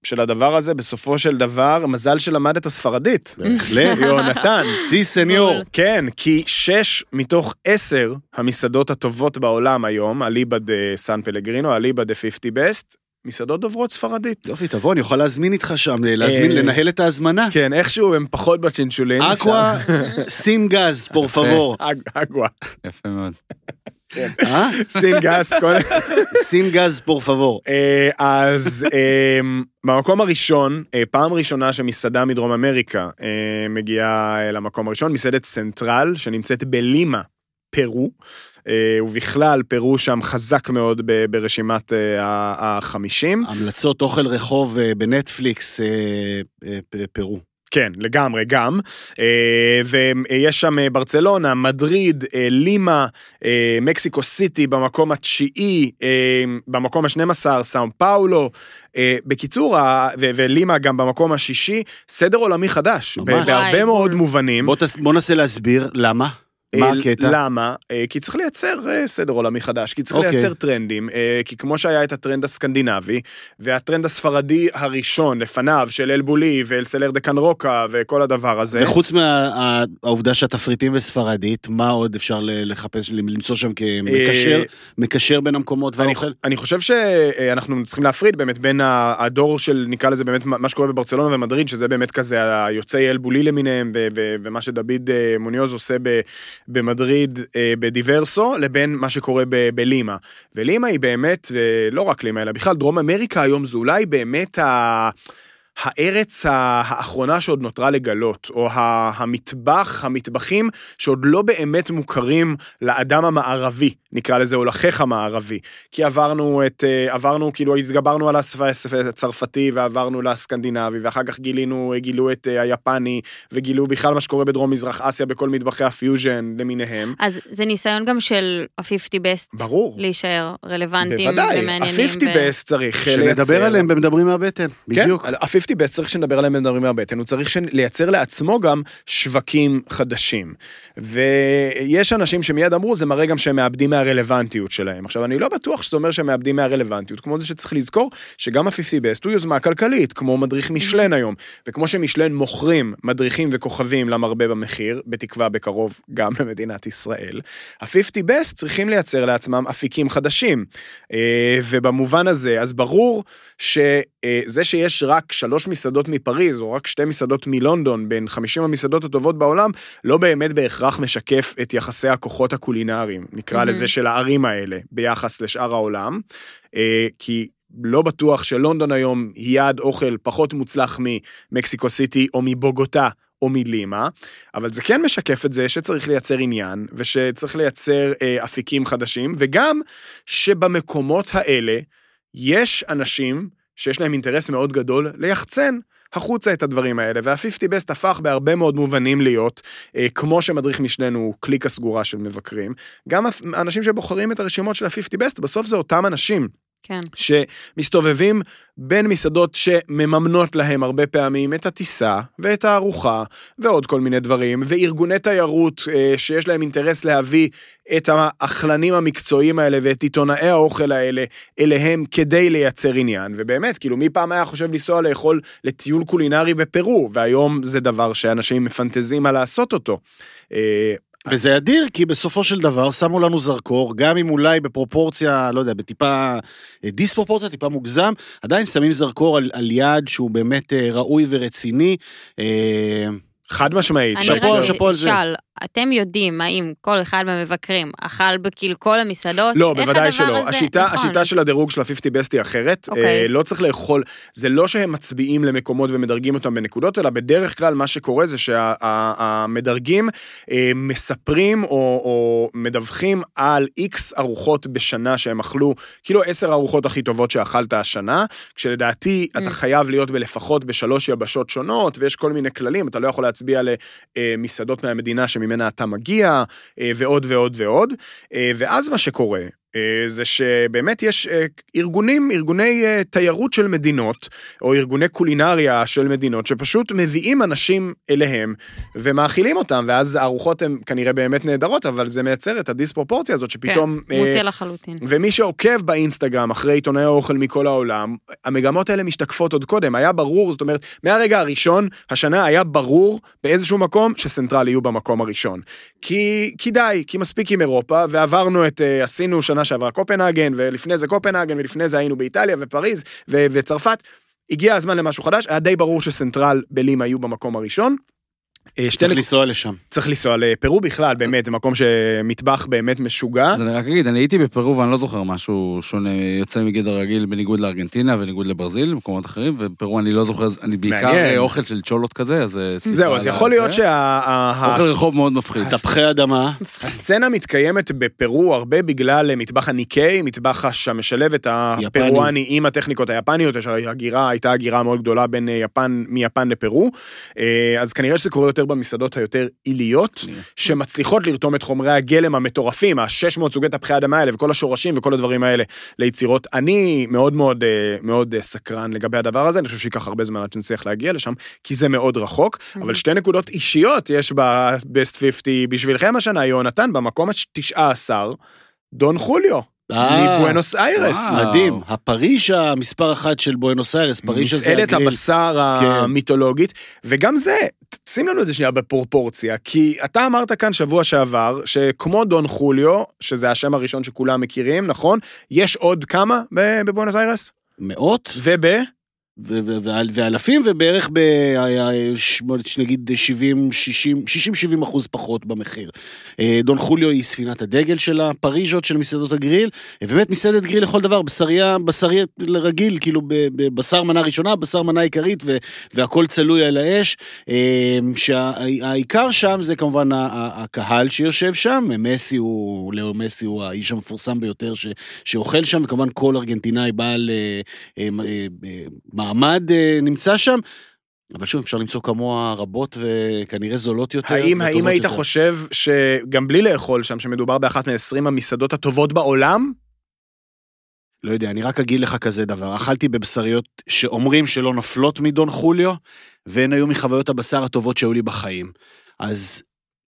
של הדבר הזה, בסופו של דבר, מזל שלמד את הספרדית. בהחלט. יונתן. sí señor. כן, כי שש מתוך עשר המסעדות הטובות בעולם היום, אליבא דה סן פלגרינו, אליבא דה 50 Best, מסעדות דוברות ספרדית. יופי, תבוא, אני יכול להזמין איתך שם, להזמין, אה, לנהל את ההזמנה. כן, איכשהו הם פחות בצ'ינשולין. agua, sin gas, por favor. ag- agua. יפה מאוד. אה? sin כל... sin gas, por favor. אה, אז אה, במקום הראשון, אה, פעם ראשונה שמסעדה מדרום אמריקה אה, מגיעה אה, למקום הראשון, מסעדת סנטרל, שנמצאת בלימה, פרו, אה, ובכלל פרו שם חזק מאוד ברשימת אה, החמישים. המלצות אוכל רחוב אה, בנטפליקס, אה, אה, פרו. כן, לגמרי, גם. אה, ויש שם אה, ברצלונה, מדריד, אה, לימה, אה, מקסיקו סיטי במקום התשיעי, אה, במקום ה-12, סאו פאולו. אה, בקיצור, ולימה גם במקום השישי, סדר עולמי חדש. ממש. בהרבה מאוד. מובנים. בוא תס- בוא ננסה להסביר למה. מה הקטע? למה? אה, כי צריך לייצר אה, סדר עולמי חדש, כי צריך אוקיי. לייצר טרנדים, אה, כי כמו שהיה את הטרנד הסקנדינבי, והטרנד הספרדי הראשון לפניו, של אלבולי ואלסלר דה קנרוקה וכל הדבר הזה. וחוץ מהעובדה שהתפריטים בספרדית, מה עוד אפשר לחפש, למצוא שם כמקשר מקשר בין המקומות והאוכל? אני חושב שאנחנו צריכים להפריד באמת בין הדור של, נקרא לזה באמת מה שקורה בברצלונה ומדריד, שזה באמת כזה היוצאי אלבולי למיניהם, ומה שדוד מוניוז עושה ב- במדריד אה, בדיברסו, לבין מה שקורה ב- בלימה. ולימה היא באמת, ולא רק לימה, אלא בכלל דרום אמריקה היום זה אולי באמת ה... הארץ האחרונה שעוד נותרה לגלות, או המטבח, המטבחים שעוד לא באמת מוכרים לאדם המערבי, נקרא לזה, או לחיך המערבי. כי עברנו את, אה, עברנו, כאילו, התגברנו על השפה הצרפתי ועברנו לסקנדינבי, ואחר כך גילינו, גילו את אה, היפני, וגילו בכלל מה שקורה בדרום מזרח אסיה בכל מטבחי הפיוז'ן למיניהם. אז זה ניסיון גם של ה-50 best ברור. להישאר רלוונטיים בוודאי, ומעניינים. ה-50 ו- best צריך אה, שנדבר עליהם במדברים מהבטן, בדיוק. כן, ה-50 best צריך שנדבר עליהם במדברים מהבטן, הוא צריך לייצר לעצמו גם שווקים חדשים. ויש אנשים שמיד אמרו, זה מראה גם שהם מאבדים מהרלוונטיות שלהם. עכשיו, אני לא בטוח שזה אומר שהם מאבדים מהרלוונטיות, כמו זה שצריך לזכור שגם ה-50 best הוא יוזמה כלכלית, כמו מדריך מישלן היום. וכמו שמשלן מוכרים מדריכים וכוכבים למרבה במחיר, בתקווה בקרוב גם למדינת ישראל, ה-50 best צריכים לייצר לעצמם אפיקים חדשים. אה, ובמובן הזה, אז ברור שזה שיש רק שלוש מסעדות מפריז, או רק שתי מסעדות מלונדון, בין 50 המסעדות הטובות בעולם, לא באמת בהכרח משקף את יחסי הכוחות הקולינריים, נקרא מהמם. לזה, של הערים האלה, ביחס לשאר העולם. אה, כי לא בטוח שלונדון היום היא יעד אוכל פחות מוצלח ממקסיקו סיטי או מבוגוטה. או מלימה, אבל זה כן משקף את זה שצריך לייצר עניין, ושצריך לייצר אה, אפיקים חדשים, וגם שבמקומות האלה יש אנשים שיש להם אינטרס מאוד גדול ליחצן החוצה את הדברים האלה, וה-50 best הפך בהרבה מאוד מובנים להיות, אה, כמו שמדריך משלנו הוא קליקה סגורה של מבקרים, גם האנשים שבוחרים את הרשימות של ה-50 best, בסוף זה אותם אנשים. כן. שמסתובבים בין מסעדות שמממנות להם הרבה פעמים את הטיסה ואת הארוחה ועוד כל מיני דברים, וארגוני תיירות אה, שיש להם אינטרס להביא את האכלנים המקצועיים האלה ואת עיתונאי האוכל האלה אליהם כדי לייצר עניין. ובאמת, כאילו, מי פעם היה חושב לנסוע לאכול לטיול קולינרי בפרו, והיום זה דבר שאנשים מפנטזים על לעשות אותו. וזה אדיר, כי בסופו של דבר שמו לנו זרקור, גם אם אולי בפרופורציה, לא יודע, בטיפה אה, דיספרופורציה, טיפה מוגזם, עדיין שמים זרקור על, על יעד שהוא באמת אה, ראוי ורציני. אה, חד משמעית. אני שאפו, רק שאפו על זה. אשאל, אתם יודעים האם כל אחד מהמבקרים אכל בכל כל המסעדות? לא, בוודאי שלא. הזה- השיטה, נכון, השיטה של הדירוג של ה-50 best היא אחרת. אוקיי. אה, לא צריך לאכול, זה לא שהם מצביעים למקומות ומדרגים אותם בנקודות, אלא בדרך כלל מה שקורה זה שהמדרגים מספרים או, או מדווחים על איקס ארוחות בשנה שהם אכלו, כאילו עשר הארוחות הכי טובות שאכלת השנה, כשלדעתי אתה Mm. חייב להיות בלפחות בשלוש יבשות שונות, ויש כל מיני כללים, אתה לא יכול להצביע למסעדות מהמדינה שממנה אתה מגיע, אה, ועוד ועוד ועוד. אה, ואז מה שקורה, זה שבאמת יש אה, ארגונים, ארגוני אה, תיירות של מדינות, או ארגוני קולינריה של מדינות, שפשוט מביאים אנשים אליהם ומאכילים אותם, ואז הארוחות הן כנראה באמת נהדרות, אבל זה מייצר את הדיספרופורציה הזאת שפתאום... כן, אה, מוטה לחלוטין. ומי שעוקב באינסטגרם אחרי עיתונאי האוכל מכל העולם, המגמות האלה משתקפות עוד קודם. היה ברור, זאת אומרת, מהרגע הראשון, השנה היה ברור באיזשהו מקום שסנטרל יהיו במקום הראשון. כי, כי די, כי מספיק עם אירופה, ועברנו את, אה, עשינו שנה שעברה קופנהגן, ולפני זה קופנהגן, ולפני זה היינו באיטליה ופריז ו- וצרפת. הגיע הזמן למשהו חדש, היה די ברור שסנטרל בלימה יהיו במקום הראשון. אה, שתי צריך לנסוע לשם. צריך לנסוע לפרו בכלל, באמת, זה מקום שמטבח באמת משוגע. אז אני רק אגיד, אני הייתי בפרו ואני לא זוכר משהו שונה, יוצא מגדר רגיל בניגוד לארגנטינה ובניגוד לברזיל, במקומות אחרים, ובפרו אני לא זוכר, אני בעיקר מעניין. אה, אוכל של צ'ולות כזה, אז... אה, זהו, אז יכול. להיות שה... אוכל רחוב מאוד מפחיד. תפוחי אדמה. הסצנה מתקיימת בפרו הרבה בגלל מטבח הניקי, מטבח שמשלב את הפרואני עם הטכניקות היפניות, יש הגירה, הייתה הגירה מאוד גדולה בין אה, יפן, מיפן לפרו, אה, אז כנראה שזה קורה יותר במסעדות היותר עיליות. שמצליחות לרתום את חומרי הגלם המטורפים, ה-600 סוגי תפוחי האדמה האלה וכל השורשים וכל הדברים האלה ליצירות. אני מאוד מאוד אה, מאוד אה, סקרן לגבי הדבר הזה, אני חושב שייקח הרבה זמן עד שנצליח להגיע לשם, כי זה מאוד רחוק, אבל שתי נקודות אישיות יש ב-Best 50 בשבילכם השנה, יונתן, במקום ה-19, דון חוליו, מבואנוס איירס. מדהים. הפריז המספר אחת של בואנוס איירס, פריז הזה מסעדת הגריל. הבשר כן. המיתולוגית, וגם זה, שים לנו את זה שנייה בפרופורציה, כי אתה אמרת כאן שבוע שעבר, שכמו דון חוליו, שזה השם הראשון שכולם מכירים, נכון? יש עוד כמה בבואנוס איירס? מאות וב... ואלפים, ובערך ב... היה- ש- נגיד 70, 60, 60-70 אחוז פחות במחיר. אה, דון חוליו היא ספינת הדגל של הפריז'ות של מסעדות הגריל, ובאמת מסעדת גריל לכל דבר, בשריה, בשריה רגיל, כאילו ב- ב- בשר מנה ראשונה, בשר מנה עיקרית, והכל צלוי על האש. אה, שהעיקר שם זה כמובן הקהל שיושב שם, מסי הוא, לאו מסי הוא האיש המפורסם ביותר שאוכל שם, וכמובן כל ארגנטינאי בעל אה, אה, נמצא שם. אבל שוב, אפשר למצוא כמוה רבות וכנראה זולות יותר. האם, האם היית יותר. חושב שגם בלי לאכול שם, שמדובר באחת מ-20 המסעדות הטובות בעולם? לא יודע, אני רק אגיד לך כזה דבר. אכלתי בבשריות שאומרים שלא נופלות מדון חוליו, והן היו מחוויות הבשר הטובות שהיו לי בחיים. אז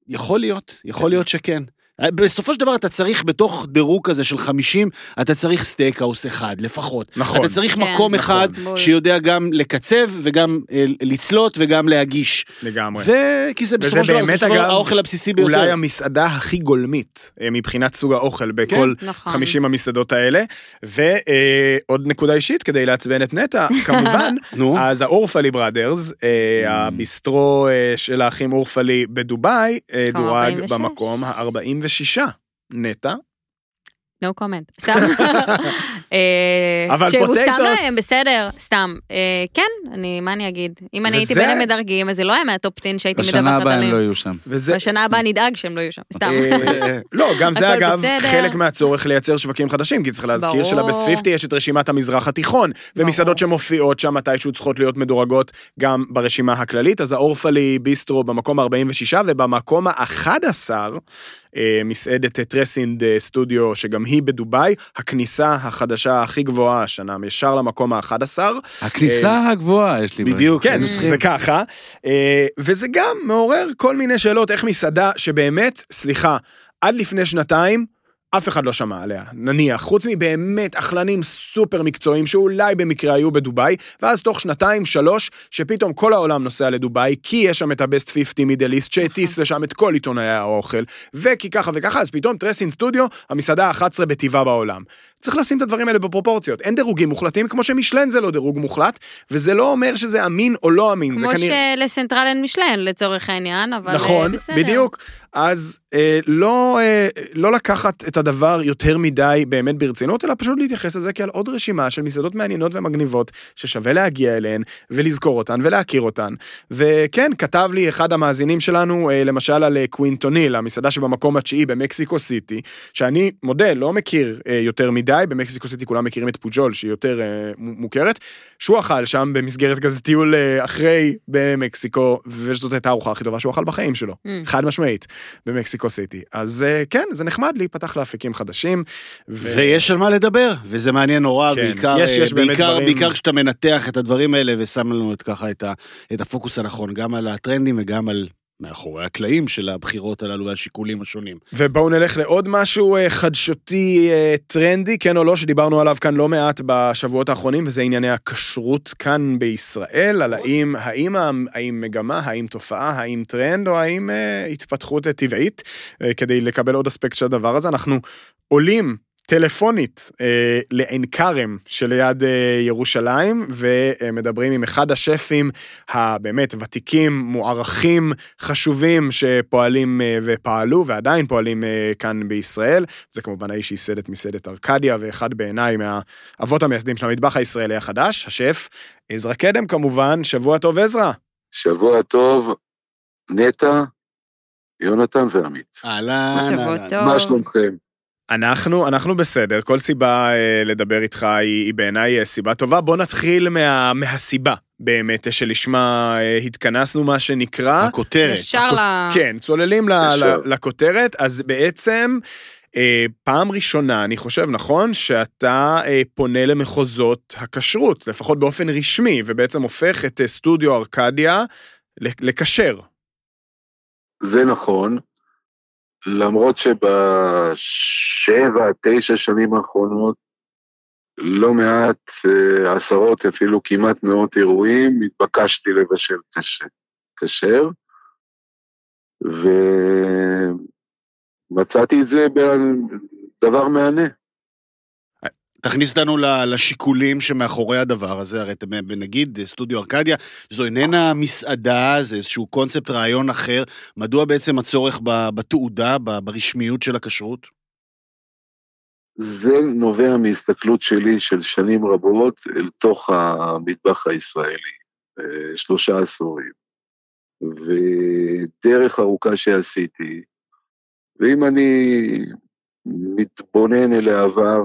יכול להיות, יכול להיות שכן. אה, בסופו של דבר אתה צריך בתוך דירוג כזה של 50, אתה צריך סטייקהאוס אחד לפחות. נכון. אתה צריך כן, מקום נכון. אחד בול. שיודע גם לקצב וגם אה, לצלות וגם להגיש. לגמרי. וכי זה בסופו של דבר, זה אגב, האוכל הבסיסי ביותר. אולי המסעדה הכי גולמית אה, מבחינת סוג האוכל בכל כן, 50 נכון. המסעדות האלה. ועוד נקודה אישית כדי לעצבן את נטע, כמובן, אז האורפלי בראדרס, mm. הביסטרו של האחים אורפלי בדובאי, דורג במקום ה-40. 36, נטע? No comment. סתם. אה, אבל שהוא סתם פוטטוס. להם, בסדר, סתם. אה, כן, אני, מה אני אגיד? אם אני הייתי בין המדרגים, אז זה לא היה מהטופ 10 שהייתי בשנה מדווחת הבאה הם עליהם. לא יהיו שם. בשנה הבאה נדאג שהם לא יהיו שם, סתם. אה, לא, גם זה אגב. חלק מהצורך לייצר שווקים חדשים, כי צריך להזכיר. של Best 50 יש את רשימת המזרח התיכון, ומסעדות שמופיעות שם מתישהו צריכות להיות מדורגות גם ברשימה הכללית, אז האורפלי ביסטרו במקום ה-46, ובמקום ה-11, אה, מסעדת טרסינד סטודיו, שגם היא בדובאי, הכניסה החדשה הכי גבוהה השנה, ישר למקום ה-11. הכניסה הגבוהה יש לי. בדיוק, כן. זה ככה. אה, וזה גם מעורר כל מיני שאלות, איך מסעדה שבאמת, סליחה, עד לפני שנתיים, אף אחד לא שמע עליה, נניח, חוץ מבאמת אכלנים סופר מקצועיים שאולי במקרה היו בדובאי, ואז תוך שנתיים, שלוש, שפתאום כל העולם נוסע לדובאי, כי יש שם את ה-Best 50 מידל איסט, שהטיס לשם את כל עיתונאי האוכל, וכי ככה וככה, אז פתאום טרסין סטודיו, המסעדה ה-11 בטבעה בעולם. צריך לשים את הדברים האלה בפרופורציות. אין דירוגים מוחלטים, כמו שמשלן זה לא דירוג מוחלט, וזה לא אומר שזה אמין או לא אמין. זה כמו כנראה... שלסנטרל אין משלן לצורך העניין, אבל אה, נכון, בסדר. בדיוק. אז אה, לא, אה, לא לקחת את הדבר יותר מדי באמת ברצינות, אלא פשוט להתייחס לזה כעל עוד רשימה של מסעדות מעניינות ומגניבות, ששווה להגיע אליהן ולזכור אותן ולהכיר אותן. וכן, כתב לי אחד המאזינים שלנו, אה, למשל על אה, קווינטוניל, המסעדה שבמקום התשיעי במקסיקו סיטי, שאני מודה, לא מכיר אה, יותר מדי, במקסיקו סיטי כולם מכירים את פוג'ול, שהיא יותר אה, מוכרת, שהוא אכל שם במסגרת כזה טיול אה, אחרי במקסיקו, וזאת הייתה הארוחה הכי טובה שהוא אכל בחיים שלו, Mm. חד משמעית, במקסיקו סיטי. אז אה, כן, זה נחמד להיפתח לאפיקים חדשים. ו- ויש על מה לדבר, וזה מעניין נורא, כן, בעיקר, יש- יש אה, בעיקר, דברים- בעיקר כשאתה מנתח את הדברים האלה ושם לנו את ככה את, ה, את הפוקוס הנכון, גם על הטרנדים וגם על מאחורי הקלעים של הבחירות הללו והשיקולים השונים. ובואו נלך לעוד משהו אה, חדשותי אה, טרנדי, כן או לא, שדיברנו עליו כאן לא מעט בשבועות האחרונים, וזה ענייני הכשרות כאן בישראל, על האם, האם, האם מגמה, האם תופעה, האם טרנד, או האם אה, התפתחות טבעית, אה, כדי לקבל עוד אספקט של הדבר הזה. אנחנו עולים טלפונית אה, לעין כרם שליד אה, ירושלים, ומדברים עם אחד השפים הבאמת ותיקים, מוערכים, חשובים, שפועלים אה, ופעלו ועדיין פועלים אה, כאן בישראל. זה כמובן האיש שייסד את מסעדת ארקדיה, ואחד בעיניי מהאבות המייסדים של המטבח הישראלי החדש, השף עזרא קדם כמובן, שבוע טוב עזרא. שבוע טוב, נטע, יונתן ועמית. אהלן, שבוע אהלן. טוב. מה שלומכם? אנחנו, אנחנו בסדר, כל סיבה אה, לדבר איתך היא, היא בעיניי אה, סיבה טובה. בוא נתחיל מה, מהסיבה באמת שלשמה אה, התכנסנו, מה שנקרא. הכותרת. ישר ל... כן, צוללים ל-. ל- לכותרת, אז בעצם... אה, פעם ראשונה, אני חושב, נכון, שאתה אה, פונה למחוזות הכשרות, לפחות באופן רשמי, ובעצם הופך את אה, סטודיו ארקדיה ל- לכשר. זה נכון, למרות שבשבע, תשע שנים האחרונות, לא מעט, אה, עשרות, אפילו כמעט מאות אירועים, התבקשתי לבשל כש- כשר, ומצאתי את זה בדבר מהנה. תכניס אותנו לשיקולים שמאחורי הדבר הזה, הרי אתם נגיד סטודיו ארקדיה, זו איננה מסעדה, זה איזשהו קונספט רעיון אחר, מדוע בעצם הצורך בתעודה, ברשמיות של הכשרות? זה נובע מהסתכלות שלי של שנים רבות אל תוך המטבח הישראלי, שלושה עשורים. ודרך ארוכה שעשיתי, ואם אני מתבונן אל העבר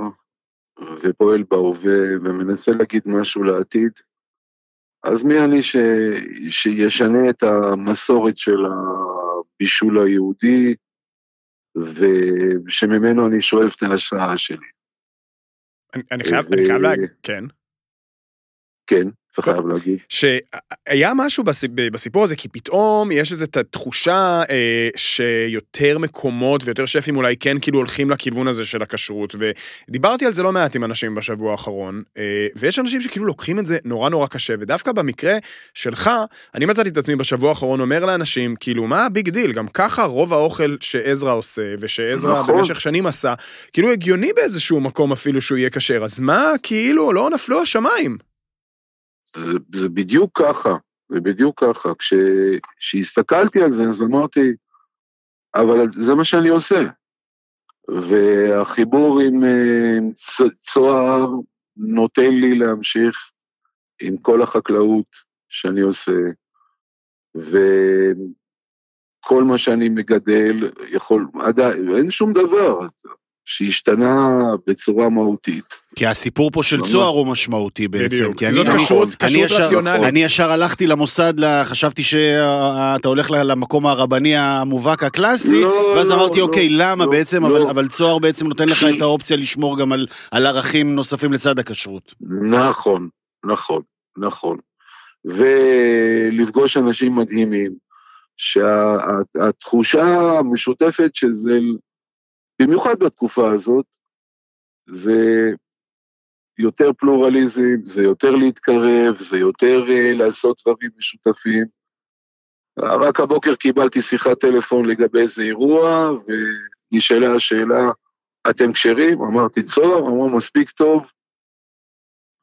ופועל בהווה ומנסה להגיד משהו לעתיד, אז מי אני ש... שישנה את המסורת של הבישול היהודי, ושממנו אני שואב את ההשראה שלי. אני, אני חייב, אני חייב להגיד, כן. כן, אתה חייב להגיד. שהיה משהו בסיפ- בסיפור הזה, כי פתאום יש איזו תחושה אה, שיותר מקומות ויותר שפים אולי כן כאילו הולכים לכיוון הזה של הכשרות, ודיברתי על זה לא מעט עם אנשים בשבוע האחרון, אה, ויש אנשים שכאילו לוקחים את זה נורא נורא קשה, ודווקא במקרה שלך, אני מצאתי את עצמי בשבוע האחרון אומר לאנשים, כאילו, מה ה big deal? גם ככה רוב האוכל שעזרא עושה, ושעזרא נכון. במשך שנים עשה, כאילו הגיוני באיזשהו מקום אפילו שהוא יהיה כשר, אז מה, כאילו, לא נפלו השמיים. זה, זה בדיוק ככה, זה בדיוק ככה. כש, כשהסתכלתי על זה, אז אמרתי, אבל זה מה שאני עושה. והחיבור עם אה, צ- צוהר נותן לי להמשיך עם כל החקלאות שאני עושה, וכל מה שאני מגדל יכול, עדיין, אין שום דבר שהשתנה בצורה מהותית. כי הסיפור פה של. צוהר הוא משמעותי בעצם. בדיוק. כי זאת אני- כשרות, ישר- רציונלית. אני ישר הלכתי למוסד, חשבתי שאתה הולך ל- למקום הרבני המובהק הקלאסי, לא, ואז לא, אמרתי, לא, אוקיי, למה לא, בעצם, לא. אבל- אבל צוהר בעצם נותן לך את האופציה לשמור גם על- על ערכים נוספים לצד הכשרות. נכון, נכון, נכון. ולפגוש אנשים מדהימים, שהתחושה המשותפת שזה, במיוחד בתקופה הזאת, זה יותר פלורליזם, זה יותר להתקרב, זה יותר uh, לעשות דברים משותפים. רק הבוקר קיבלתי שיחת טלפון לגבי איזה אירוע, ונשאלה השאלה, אתם כשרים? אמרתי, צוהר, אמרו, מספיק טוב,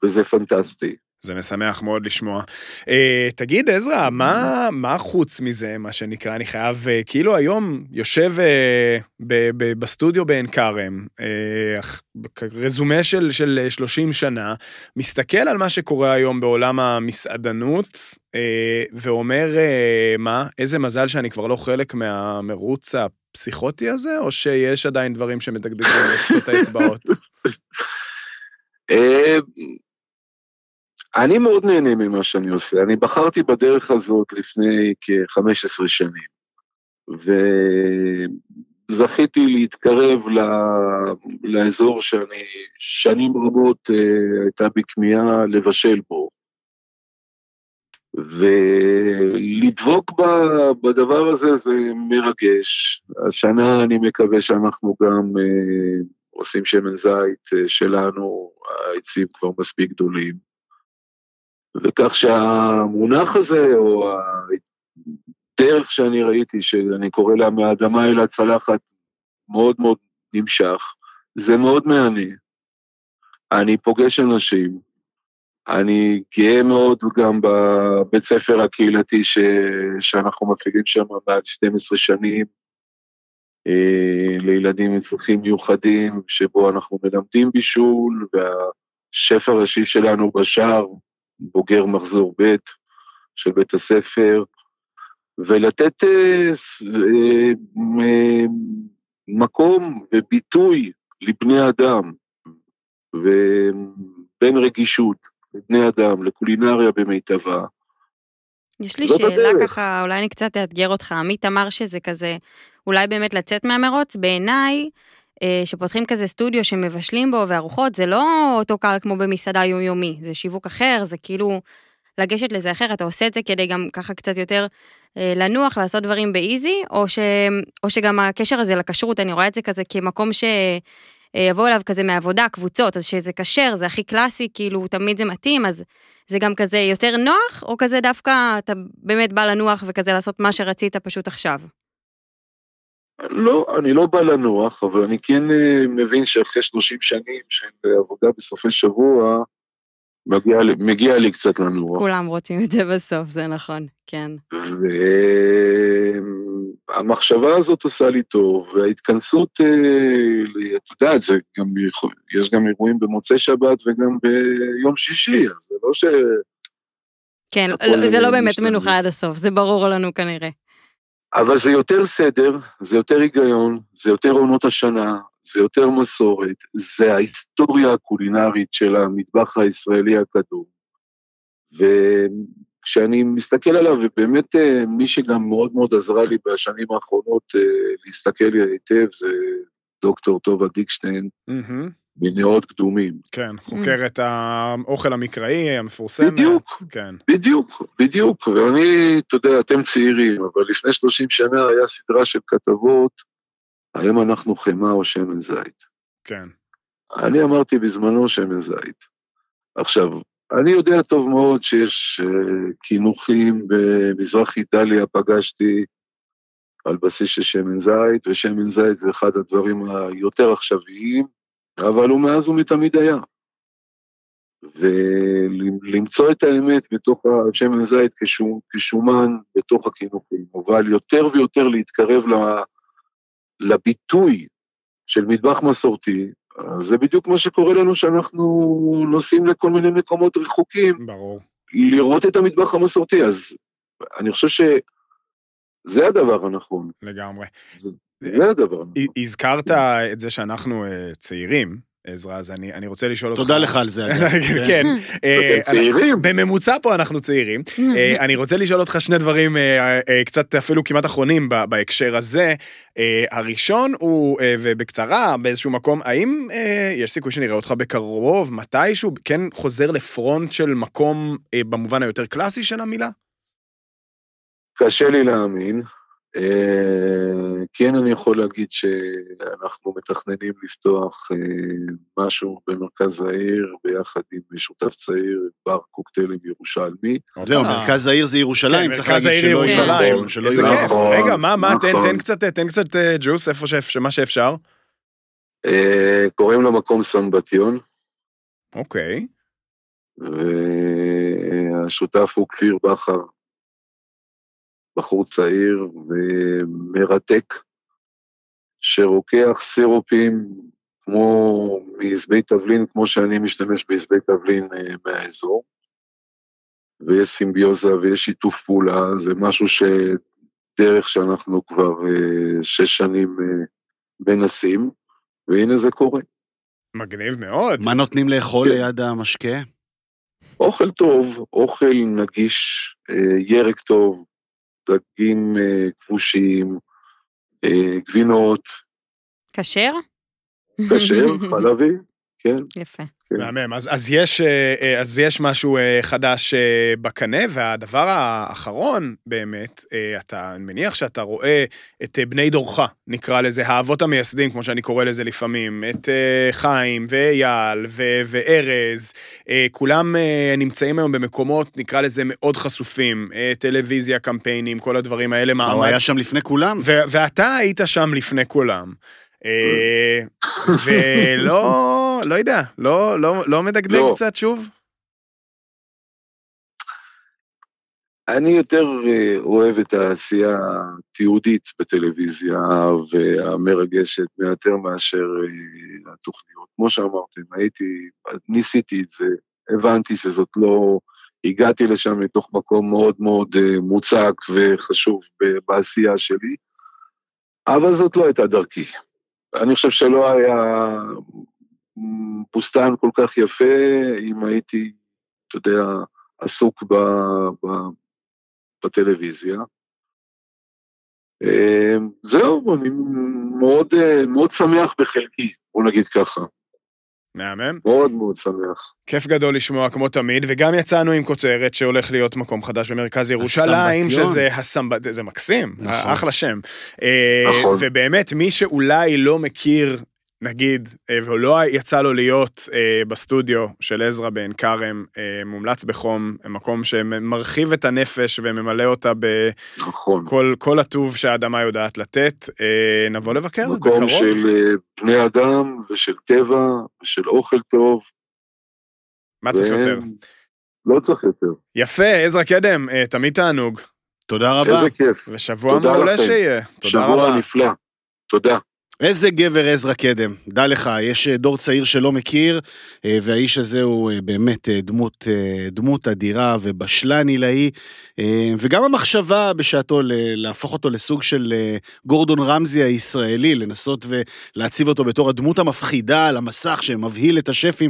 וזה פנטסטי. זה משמח מאוד לשמוע. Uh, תגיד, עזרא, מה, מה חוץ מזה, מה שנקרא, אני חייב, uh, כאילו היום יושב uh, ב, ב, בסטודיו בעין כרם, uh, רזומה של, של 30 שנה, מסתכל על מה שקורה היום בעולם המסעדנות, אה, ואומר, אה, מה, איזה מזל שאני כבר לא חלק מהמרוץ הפסיכוטי הזה, או שיש עדיין דברים שמדגדגים בקצות האצבעות? אני מאוד נהנה ממה שאני עושה. אני בחרתי בדרך הזאת לפני כ-15 שנים, וזכיתי להתקרב ל... לאזור שאני שנים רבות אה, הייתה בי כמיהה לבשל בו. ולדבוק ב- בדבר הזה זה מרגש. השנה אני מקווה שאנחנו גם אה, עושים שמן זית אה, שלנו, העצים כבר מספיק גדולים. וכך שהמונח הזה, או הדרך שאני ראיתי, שאני קורא לה מהאדמה אל הצלחת, מאוד מאוד נמשך, זה מאוד מהנה. אני פוגש אנשים, אני גאה מאוד גם בבית ספר הקהילתי ש... שאנחנו מפעילים שם מעל 12 שנים, אה, לילדים עם צרכים מיוחדים, שבו אנחנו מלמדים בישול, והשף הראשי שלנו בשער, בוגר מחזור ב' של בית הספר, ולתת אה, אה, מקום וביטוי לבני אדם, ובין רגישות לבני אדם, לקולינריה במיטבה. יש לי שאלה הדרך. ככה, אולי אני קצת אאתגר אותך. עמית אמר שזה כזה, אולי באמת לצאת מהמרוץ, בעיניי, שפותחים כזה סטודיו שמבשלים בו וארוחות, זה לא אותו קהל כמו במסעדה יומיומי, זה שיווק אחר, זה כאילו לגשת לזה אחר, אתה עושה את זה כדי גם ככה קצת יותר אה, לנוח, לעשות דברים באיזי, או, ש, או שגם הקשר הזה לכשרות, אני רואה את זה כזה כמקום ש... אה, אליו כזה מעבודה, קבוצות, אז שזה כשר, זה הכי קלאסי, כאילו תמיד זה מתאים, אז זה גם כזה יותר נוח, או כזה דווקא אתה באמת בא לנוח וכזה לעשות מה שרצית פשוט עכשיו? לא, אני לא בא לנוח, אבל אני כן אה, מבין שאחרי 30 שנים של עבודה בסופי שבוע, מגיע, מגיע לי קצת לנוח. כולם רוצים את זה בסוף, זה נכון, כן. והמחשבה הזאת עושה לי טוב, וההתכנסות, אה, את יודעת, זה גם, יש גם אירועים במוצאי שבת וגם ביום שישי, אז זה לא ש... כן, זה לא באמת. מנוחה עד הסוף, זה ברור לנו כנראה. אבל זה יותר סדר, זה יותר היגיון, זה יותר עונות השנה, זה יותר מסורת, זה ההיסטוריה הקולינרית של המטבח הישראלי הקדום. וכשאני מסתכל עליו, ובאמת אה, מי שגם מאוד מאוד עזרה לי בשנים האחרונות אה, להסתכל לי היטב, זה דוקטור טובה דיקשטיין מהמם. מנאות קדומים. כן, חוקר את האוכל המקראי המפורסמת. בדיוק. כן. בדיוק, בדיוק, ואני, אתה יודע, אתם צעירים, אבל לפני 30 שנה היה סדרה של כתבות, האם אנחנו חמאה או שמן זית. כן. אני אמרתי בזמנו שמן זית. עכשיו, אני יודע טוב מאוד שיש אה, קינוחים במזרח איטליה, פגשתי על בסיס של שמן זית, ושמן זית זה אחד הדברים היותר עכשוויים, אבל הוא מאז ומתמיד היה. ולמצוא את האמת בתוך השמן זית כשומן בתוך הקינוחים, אבל יותר ויותר להתקרב לביטוי של מטבח מסורתי, זה בדיוק מה שקורה לנו שאנחנו נוסעים לכל מיני מקומות רחוקים, ברור. לראות את המטבח המסורתי, אז אני חושב שזה הדבר הנכון, לגמרי. זה, זה הדבר הזכרת את זה שאנחנו אה, צעירים, עזרא, אז אני אני רוצה לשאול אותך... תודה לך על זה. אגב. כן. אה, אתם צעירים? בממוצע פה אנחנו צעירים. אה, אני רוצה לשאול אותך שני דברים קצת אפילו כמעט אחרונים בהקשר הזה. הראשון הוא, ובקצרה, באיזשהו מקום, האם יש סיכוי שנראה אותך בקרוב, מתישהו, כן חוזר לפרונט של מקום במובן היותר קלאסי של המילה? קשה לי להאמין. אה, כן, אני יכול להגיד שאנחנו מתכננים לפתוח אה, משהו במרכז העיר ביחד עם שותף צעיר, בר קוקטיילים ירושלמי. זהו, מרכז העיר זה ירושלים, כן, צריך להגיד שלא ירושלים. שלא איזה יהיה- כיף. נכון, רגע, מה, מה, תן- נכון. תן קצת, תן קצת אה, ג'וס איפה שאפ- מה שאפשר. קוראים למקום סמבטיון, אוקיי. והשותף הוא כפיר בכר, בחור צעיר ומרתק, שרוקח סירופים כמו מעזבי תבלין, כמו שאני משתמש בעזבי תבלין אה, מהאזור. ויש סימביוזה ויש שיתוף פעולה, זה משהו שדרך שאנחנו כבר אה, שש שנים אה, מנסים, והנה זה קורה. מגניב מאוד. מה נותנים לאכול כן. ליד המשקה? אוכל טוב, אוכל נגיש, ירק טוב, דגים אה, כבושים, אה, גבינות, כשר? כשר, חלבי, כן. יפה. כן. מהמם, אז, אז, יש, אה, אה, אז יש משהו אה, חדש בקנה, והדבר האחרון באמת, אתה אני מניח שאתה רואה את בני דורך, נקרא לזה, האבות המייסדים, כמו שאני קורא לזה לפעמים, את חיים ואייל ו- וארז, כולם נמצאים היום במקומות, נקרא לזה, מאוד חשופים, טלוויזיה, קמפיינים, כל הדברים האלה, הוא מעמד היה שם לפני כולם? ו- ואתה היית שם לפני כולם. אה, ולא, לא יודע, לא, לא, לא מדגדג לא. קצת שוב? אני יותר אה, אוהב את העשייה התיעודית בטלוויזיה והמרגשת יותר מאשר אה, התוכניות. כמו שאמרתם, הייתי, ניסיתי את זה, הבנתי שזאת לא... הגעתי לשם מתוך מקום מאוד מאוד מוצק וחשוב בעשייה שלי, אבל זאת לא הייתה דרכי. אני חושב שלא היה מ, בוסתן כל כך יפה אם הייתי, אתה יודע, עסוק ב, ב, בטלוויזיה. אה, זהו, אני מאוד, אה, מאוד שמח בחלקי, בוא נגיד ככה. מהמם. מאוד מאוד שמח. כיף גדול לשמוע כמו תמיד, וגם יצאנו עם כותרת שהולך להיות מקום חדש במרכז ירושלים, הסמבטיון. שזה הסמבט... זה מקסים, נכון. אחלה שם. אה, נכון. ובאמת, מי שאולי לא מכיר, נגיד, אה, ולא יצא לו להיות אה, בסטודיו של עזרא בעין כרם, אה, מומלץ בחום, מקום שמרחיב את הנפש וממלא אותה נכון. בכל כל הטוב שהאדמה יודעת לתת. נבוא לבקר מקום בקרוב. של אה, בני אדם ושל טבע ושל אוכל טוב. מה צריך ואין- יותר? לא צריך יותר. יפה, עזרא קדם, תמיד תענוג. תודה רבה. איזה כיף. ושבוע מעולה. שיהיה. תודה שבוע רבה. נפלא. תודה. איזה גבר עזרא קדם, דע לך, יש אה, דור צעיר שלא מכיר, אה, והאיש הזה הוא אה, באמת דמות, דמות אדירה ובשלן עילאי, וגם המחשבה בשעתו להפוך אותו לסוג של גורדון רמזי הישראלי, לנסות ולהציב אותו בתור הדמות המפחידה על המסך שמבהיל את השפים,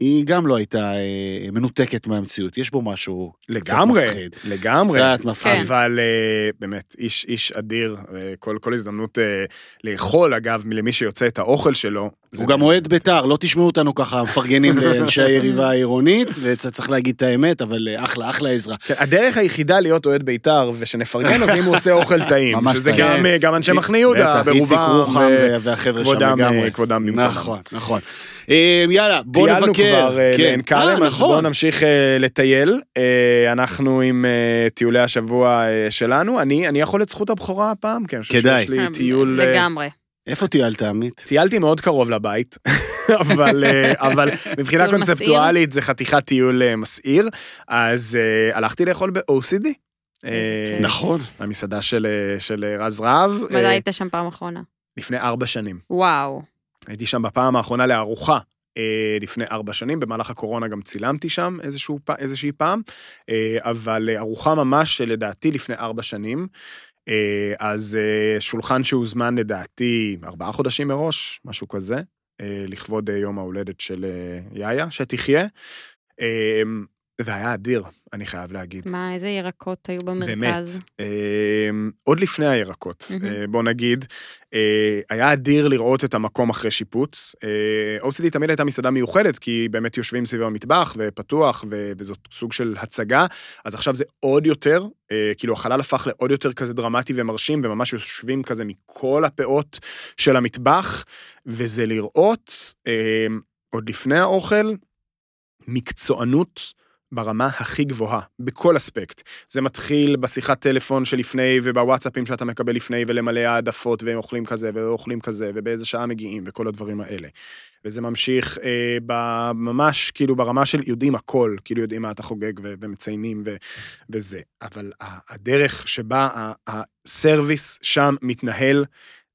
היא גם לא הייתה אה, מנותקת מהמציאות, יש בו משהו קצת לגמרי, מפחיד. לגמרי. קצת מפחיד. כן. אבל אה, באמת, איש, איש אדיר, אה, כל, כל הזדמנות אה, לאכול, אגב, למי שיוצא את האוכל שלו. הוא גם אוהד בית"ר, לא תשמעו אותנו ככה מפרגנים לאנשי היריבה העירונית, וצריך להגיד את האמת, אבל אחלה, אחלה עזרא. כן, הדרך היחידה להיות אוהד בית"ר ושנפרגן לו זה אם הוא עושה אוכל טעים, שזה. גם, אנשי מחנה יהודה, בטח, איציק ברובם, רוחם והחבר'ה שם כבודם, לגמרי. כבודם במקומם. נכון, נכון. אה, יאללה, בוא טיילנו נבקר. כבר אה, כן. לעין אה, כרם, אז נכון. בואו נמשיך אה, לטייל. אנחנו עם טיולי השבוע שלנו. אני אני יכול את זכות הבכורה הפעם, כי אני חושב. שיש לי טיול... לגמרי. איפה טיילת, עמית? טיילתי מאוד קרוב לבית, אבל, אבל מבחינה קונספטואלית זה חתיכת טיול מסעיר, אז הלכתי לאכול ב-OCD. נכון. המסעדה של, של רז רהב, מתי היית שם פעם אחרונה? לפני ארבע שנים. וואו. הייתי שם בפעם האחרונה לארוחה. אה, לפני ארבע שנים, במהלך הקורונה גם צילמתי שם איזשהו, איזושהי פעם, אה, אבל אה, ארוחה ממש לדעתי לפני ארבע שנים. אה, אז אה, שולחן שהוזמן לדעתי ארבעה חודשים מראש, משהו כזה, אה, לכבוד אה, יום ההולדת של אה, יאיה, שתחיה. אה, והיה אדיר, אני חייב להגיד. מה, איזה ירקות היו באמת, במרכז? אה, עוד לפני הירקות, מהמם. אה, בוא נגיד, אה, היה אדיר לראות את המקום אחרי שיפוץ. אה, OCD תמיד הייתה מסעדה מיוחדת, כי באמת יושבים סביב המטבח ופתוח, ו- וזאת סוג של הצגה, אז עכשיו זה עוד יותר, אה, כאילו החלל הפך לעוד יותר כזה דרמטי ומרשים, וממש יושבים כזה מכל הפאות של המטבח, וזה לראות, אה, עוד לפני האוכל, מקצוענות ברמה הכי גבוהה, בכל אספקט. זה מתחיל בשיחת טלפון שלפני ובוואטסאפים שאתה מקבל לפני ולמלא העדפות והם אוכלים כזה ואוכלים כזה ובאיזה שעה מגיעים וכל הדברים האלה. וזה ממשיך אה, ב- ממש כאילו ברמה של יודעים הכל, כאילו יודעים מה אתה חוגג ו- ומציינים ו- וזה. אבל הדרך שבה הסרוויס שם מתנהל,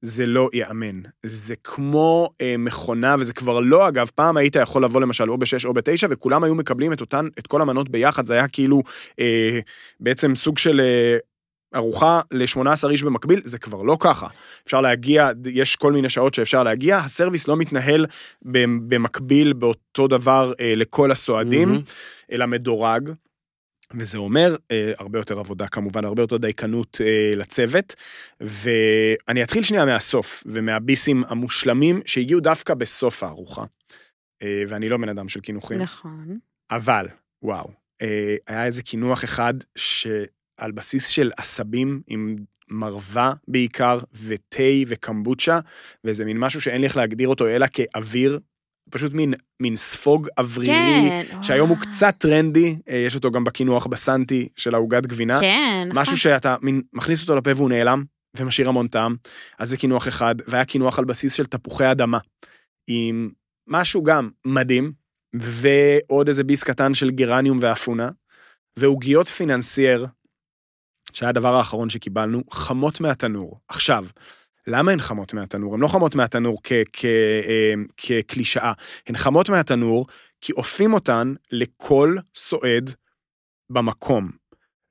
זה לא ייאמן. זה כמו אה, מכונה, וזה כבר לא, אגב, פעם היית יכול לבוא למשל או ב-6 או ב-9, וכולם היו מקבלים את אותן, את כל המנות ביחד, זה היה כאילו אה, בעצם סוג של אה, ארוחה ל-18 איש במקביל, זה כבר לא ככה. אפשר להגיע, יש כל מיני שעות שאפשר להגיע, הסרוויס לא מתנהל במקביל באותו דבר אה, לכל הסועדים, מהמם. אלא מדורג. וזה אומר אה, הרבה יותר עבודה כמובן, הרבה יותר דייקנות אה, לצוות. ואני אתחיל שנייה מהסוף, ומהביסים המושלמים שהגיעו דווקא בסוף הארוחה. אה, ואני לא בן אדם של קינוחים. נכון. אבל, וואו, אה, היה איזה קינוח אחד שעל בסיס של עשבים עם מרווה בעיקר, ותה וקמבוצ'ה, וזה מין משהו שאין לי איך להגדיר אותו אלא כאוויר, פשוט מין, מין ספוג אוורירי, כן. שהיום הוא. קצת טרנדי, אה, יש אותו גם בקינוח בסנטי של העוגת גבינה. כן, נכון. משהו שאתה מין מכניס אותו לפה והוא נעלם, ומשאיר המון טעם. אז זה קינוח אחד, והיה קינוח על בסיס של תפוחי אדמה, עם משהו גם מדהים, ועוד איזה ביס קטן של גרניום ואפונה, ועוגיות פיננסייר, שהיה הדבר האחרון שקיבלנו, חמות מהתנור. עכשיו, למה הן חמות מהתנור? הן לא חמות מהתנור אה, כקלישאה, הן חמות מהתנור כי אופים אותן לכל סועד במקום.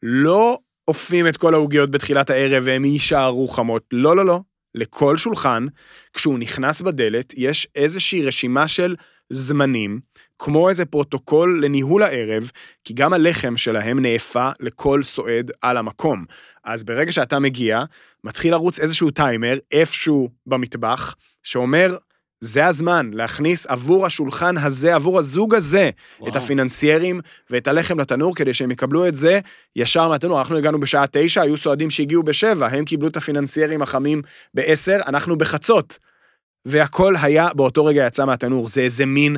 לא אופים את כל העוגיות בתחילת הערב והן יישארו חמות, לא, לא, לא. לכל שולחן, כשהוא נכנס בדלת, יש איזושהי רשימה של זמנים, כמו איזה פרוטוקול לניהול הערב, כי גם הלחם שלהם נאפה לכל סועד על המקום. אז ברגע שאתה מגיע, מתחיל לרוץ איזשהו טיימר איפשהו במטבח, שאומר, זה הזמן להכניס עבור השולחן הזה, עבור הזוג הזה, וואו. את הפיננסיירים ואת הלחם לתנור, כדי שהם יקבלו את זה ישר מהתנור. אנחנו הגענו בשעה תשע, היו סועדים שהגיעו בשבע, הם קיבלו את הפיננסיירים החמים בעשר, אנחנו בחצות. והכל היה, באותו רגע יצא מהתנור. זה איזה מין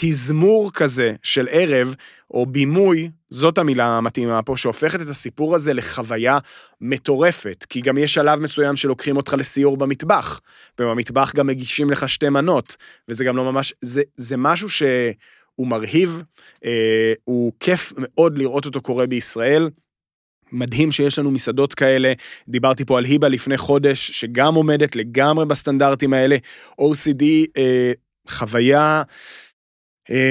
תזמור כזה של ערב, או בימוי, זאת המילה המתאימה פה, שהופכת את הסיפור הזה לחוויה מטורפת. כי גם יש שלב מסוים שלוקחים אותך לסיור במטבח, ובמטבח גם מגישים לך שתי מנות, וזה גם לא ממש, זה, זה משהו שהוא מרהיב, אה, הוא כיף מאוד לראות אותו קורה בישראל. מדהים שיש לנו מסעדות כאלה, דיברתי פה על היבה לפני חודש, שגם עומדת לגמרי בסטנדרטים האלה. OCD, אה, חוויה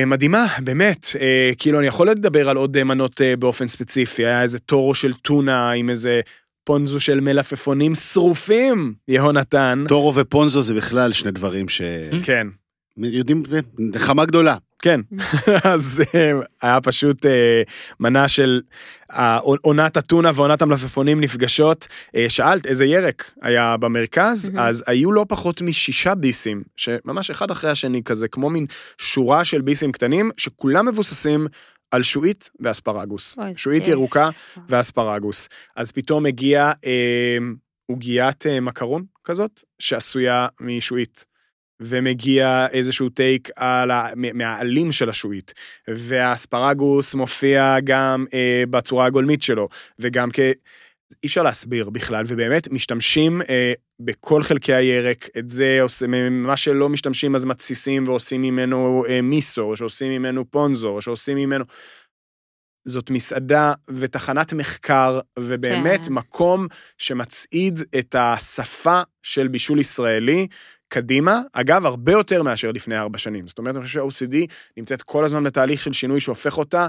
מדהימה, באמת. אה, כאילו, אני יכול לדבר על עוד אה, מנות אה, באופן ספציפי, היה איזה טורו של טונה עם איזה פונזו של מלפפונים שרופים, יהונתן. טורו ופונזו זה בכלל שני דברים ש... כן. יודעים, נחמה גדולה. כן, אז אה, היה פשוט אה, מנה של אה, עונת הטונה ועונת המלפפונים נפגשות. שאלת איזה ירק היה במרכז. אז היו לא פחות משישה ביסים, שממש אחד אחרי השני כזה, כמו מין שורה של ביסים קטנים, שכולם מבוססים על שועית ואספרגוס. שועית. ירוקה ואספרגוס. אז פתאום הגיעה עוגיית מקרון כזאת, שעשויה משועית. ומגיע איזשהו טייק על ה... מהעלים של השועית, והאספרגוס מופיע גם אה, בצורה הגולמית שלו, וגם כ... אי אפשר להסביר בכלל, ובאמת משתמשים אה, בכל חלקי הירק, את זה עושים, מה שלא משתמשים אז מתסיסים ועושים ממנו אה, מיסו, או שעושים ממנו פונזו, או שעושים ממנו... זאת מסעדה ותחנת מחקר, ובאמת כן. מקום שמצעיד את השפה של בישול ישראלי קדימה, אגב, הרבה יותר מאשר לפני ארבע שנים. זאת אומרת, אני חושב שה-OCD נמצאת כל הזמן בתהליך של שינוי שהופך אותה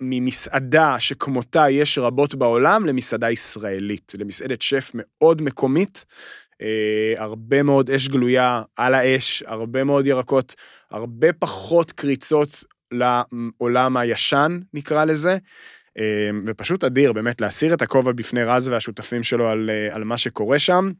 ממסעדה שכמותה יש רבות בעולם למסעדה ישראלית, למסעדת שף מאוד מקומית, אה, הרבה מאוד אש גלויה על האש, הרבה מאוד ירקות, הרבה פחות קריצות לעולם הישן, נקרא לזה. אה, ופשוט אדיר, באמת, להסיר את הכובע בפני רז והשותפים שלו על, אה, על מה שקורה שם.